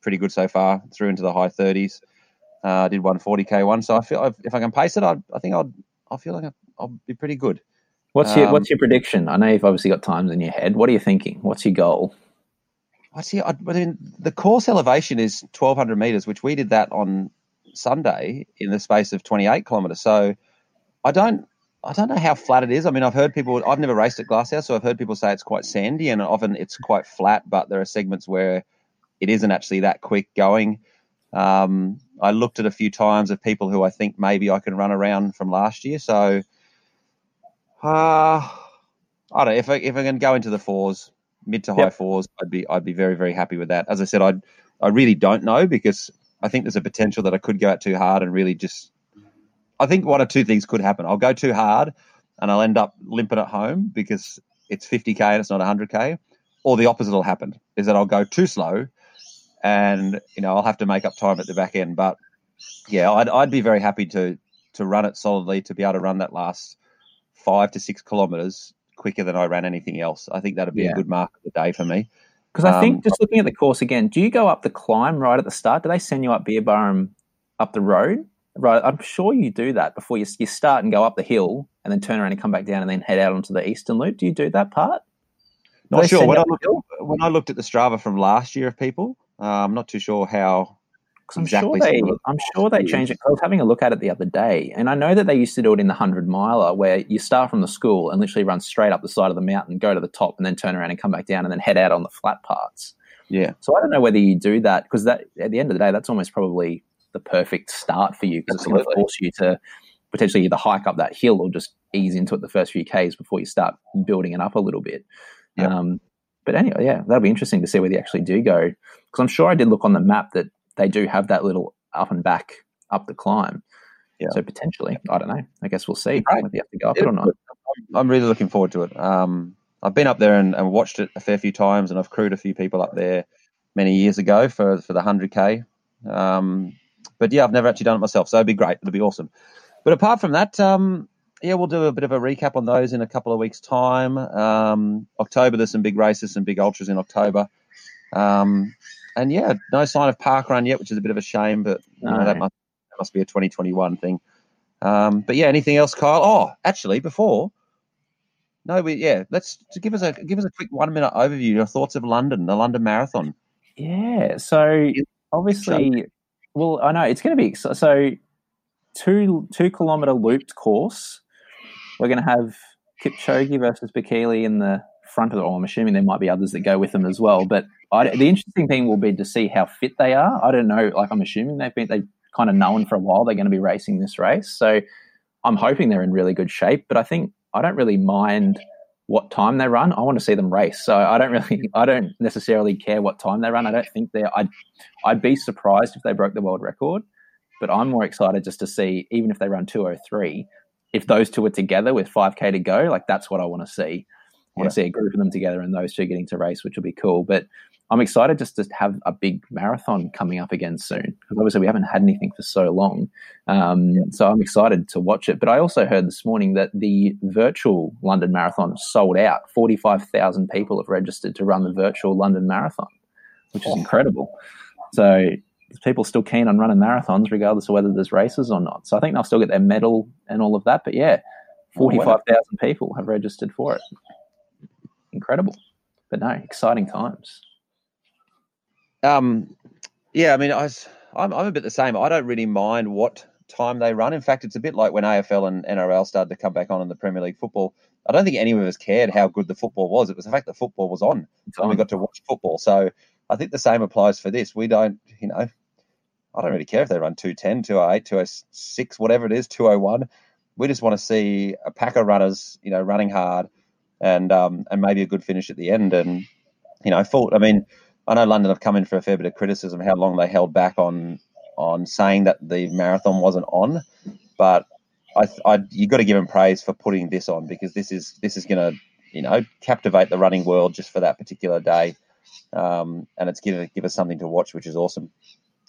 pretty good so far, through into the high 30s. Uh, I did 140k one, so I feel if I can pace it, I, I think I'll I feel like I'll be pretty good. What's your um, What's your prediction? I know you've obviously got times in your head. What are you thinking? What's your goal? I see. I, I mean, the course elevation is 1,200 meters, which we did that on Sunday in the space of 28 kilometers. So I don't, I don't know how flat it is. I mean, I've heard people. I've never raced at Glasshouse, so I've heard people say it's quite sandy, and often it's quite flat. But there are segments where it isn't actually that quick going. Um, I looked at a few times of people who I think maybe I can run around from last year. So, uh, I don't know if I, if I can go into the fours, mid to high yep. fours, I'd be I'd be very very happy with that. As I said, I I really don't know because I think there's a potential that I could go out too hard and really just. I think one or two things could happen. I'll go too hard, and I'll end up limping at home because it's 50k and it's not 100k, or the opposite will happen is that I'll go too slow, and you know I'll have to make up time at the back end. But yeah, I'd I'd be very happy to to run it solidly to be able to run that last five to six kilometers quicker than I ran anything else. I think that'd be yeah. a good mark of the day for me. Because I think um, just looking at the course again, do you go up the climb right at the start? Do they send you up Beerburrum up the road? Right, I'm sure you do that before you, you start and go up the hill and then turn around and come back down and then head out onto the eastern loop. Do you do that part? Not sure. When I, looked, when I, looked, at the Strava from last year of people, uh, I'm not too sure how I'm exactly sure they, I'm sure they changed it. I was having a look at it the other day, and I know that they used to do it in the hundred miler, where you start from the school and literally run straight up the side of the mountain, go to the top, and then turn around and come back down, and then head out on the flat parts. Yeah. So I don't know whether you do that because that at the end of the day, that's almost probably the perfect start for you because it's going to force you to potentially either hike up that hill or just ease into it the first few k's before you start building it up a little bit. Yep. Um, but anyway, yeah, that'll be interesting to see where they actually do go because I'm sure I did look on the map that they do have that little up and back up the climb. Yeah. So potentially, I don't know. I guess we'll see right. whether you have to go up it, it or not. I'm really looking forward to it. Um, I've been up there and, and, watched it a fair few times, and I've crewed a few people up there many years ago for for the hundred k. Um, but yeah, I've never actually done it myself, so it'd be great. It'd be awesome. But apart from that, um, yeah, we'll do a bit of a recap on those in a couple of weeks' time. Um, October, there's some big races, some big ultras in October. Um, and yeah, no sign of park run yet, which is a bit of a shame, but you know, that, must, that must be a 2021 thing. Um, but yeah, anything else, Kyle? Oh, actually, before no, we yeah, let's give us a give us a quick one minute overview. Your thoughts of London, the London Marathon. Yeah, so obviously, well, I know it's going to be so two two kilometer looped course. We're going to have Kipchoge versus Bekele in the front of it. Or I'm assuming there might be others that go with them as well. But I, the interesting thing will be to see how fit they are. I don't know. Like I'm assuming they've been they've kind of known for a while they're going to be racing this race. So I'm hoping they're in really good shape. But I think I don't really mind what time they run. I want to see them race. So I don't really, I don't necessarily care what time they run. I don't think they're. I'd, I'd be surprised if they broke the world record. But I'm more excited just to see, even if they run 203, if those two are together with 5k to go, like that's what I want to see. I want to see a group of them together and those two getting to race, which will be cool. But I'm excited just to have a big marathon coming up again soon because obviously we haven't had anything for so long. Um, so I'm excited to watch it. But I also heard this morning that the virtual London Marathon sold out. 45,000 people have registered to run the virtual London Marathon, which is oh. incredible. So people still keen on running marathons regardless of whether there's races or not. So I think they'll still get their medal and all of that. But yeah, 45,000 people have registered for it incredible. But no, exciting times. Um, yeah, I mean, I I'm, I'm a bit the same. I don't really mind what time they run. In fact, it's a bit like when AFL and NRL started to come back on in the Premier League football. I don't think any of us cared how good the football was. It was the fact that football was on and we got to watch football. So I think the same applies for this. We don't, you know, I don't really care if they run 210, 208, 206, whatever it is, 201. We just want to see a pack of runners, you know, running hard and um, and maybe a good finish at the end. And you know, full. I mean, I know London have come in for a fair bit of criticism how long they held back on on saying that the marathon wasn't on, but I, I you got to give them praise for putting this on because this is this is going to you know captivate the running world just for that particular day, um, and it's give give us something to watch, which is awesome.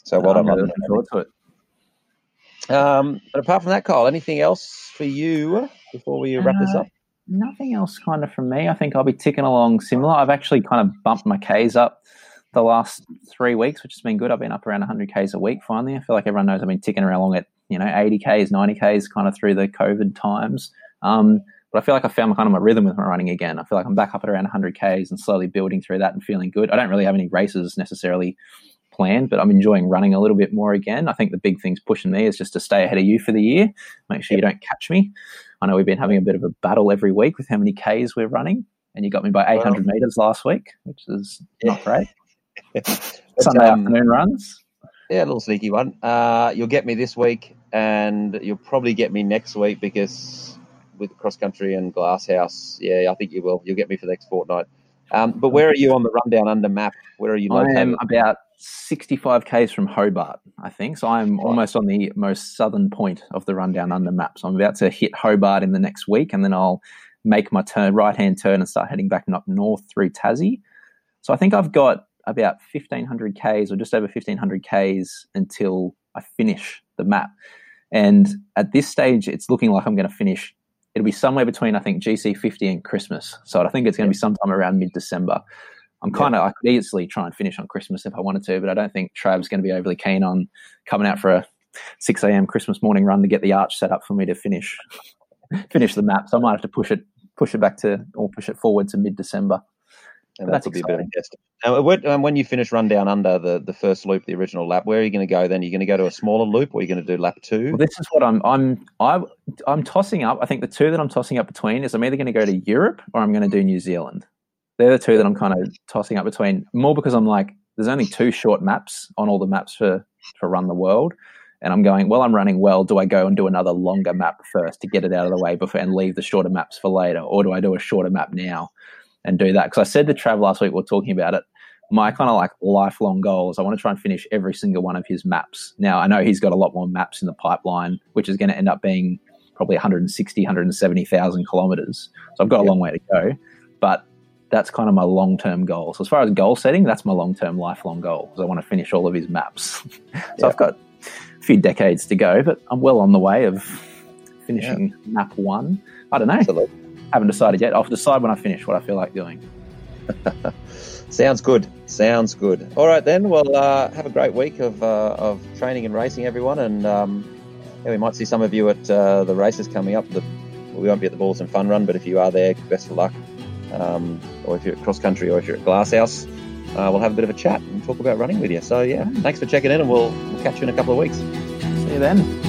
So well done, London. to it. Um, but apart from that, Kyle, anything else for you before we wrap uh, this up? Nothing else kind of from me. I think I'll be ticking along similar. I've actually kind of bumped my Ks up the last three weeks, which has been good. I've been up around 100 Ks a week finally. I feel like everyone knows I've been ticking around along at, you know, 80 Ks, 90 Ks kind of through the COVID times. Um, but I feel like I found kind of my rhythm with my running again. I feel like I'm back up at around 100 Ks and slowly building through that and feeling good. I don't really have any races necessarily planned, but I'm enjoying running a little bit more again. I think the big thing's pushing me is just to stay ahead of you for the year. Make sure you don't catch me. I know we've been having a bit of a battle every week with how many Ks we're running, and you got me by 800 well, meters last week, which is not great. Sunday um, afternoon runs. Yeah, a little sneaky one. Uh, you'll get me this week, and you'll probably get me next week because with cross country and Glasshouse, yeah, I think you will. You'll get me for the next fortnight. Um, but where are you on the rundown under map? Where are you located? I am about 65 k's from Hobart, I think. So I'm almost on the most southern point of the rundown under map. So I'm about to hit Hobart in the next week, and then I'll make my turn right hand turn and start heading back up north through Tassie. So I think I've got about 1500 k's or just over 1500 k's until I finish the map. And at this stage, it's looking like I'm going to finish. It'll be somewhere between I think GC50 and Christmas. So I think it's going to be sometime around mid December. I'm kind of I could easily try and finish on Christmas if I wanted to, but I don't think Trav's going to be overly keen on coming out for a 6 a.m. Christmas morning run to get the arch set up for me to finish finish the map. So I might have to push it push it back to or push it forward to mid December. And that's be a bit test. Now, um, when you finish run down under the, the first loop, the original lap, where are you going to go? Then Are you're going to go to a smaller loop, or are you going to do lap two? Well, this is what I'm I'm I'm I'm tossing up. I think the two that I'm tossing up between is I'm either going to go to Europe or I'm going to do New Zealand. They're the two that I'm kind of tossing up between. More because I'm like, there's only two short maps on all the maps for for Run the World, and I'm going. Well, I'm running well. Do I go and do another longer map first to get it out of the way before and leave the shorter maps for later, or do I do a shorter map now? and do that. Because I said to Trav last week, we are talking about it. My kind of like lifelong goal is I want to try and finish every single one of his maps. Now, I know he's got a lot more maps in the pipeline, which is going to end up being probably 160, 170,000 kilometers. So I've got a long way to go. But that's kind of my long term goal. So as far as goal setting, that's my long term, lifelong goal because I want to finish all of his maps. so yep. I've got a few decades to go, but I'm well on the way of finishing yep. map one. I don't know. Absolutely haven't decided yet. I'll decide when I finish what I feel like doing. Sounds good. Sounds good. All right then. Well, uh, have a great week of uh, of training and racing, everyone, and um, yeah, we might see some of you at uh, the races coming up. The, we won't be at the Bulletin Fun Run, but if you are there, best of luck. Um, or if you're at cross country, or if you're at Glasshouse, uh, we'll have a bit of a chat and talk about running with you. So yeah, thanks for checking in, and we'll, we'll catch you in a couple of weeks. See you then.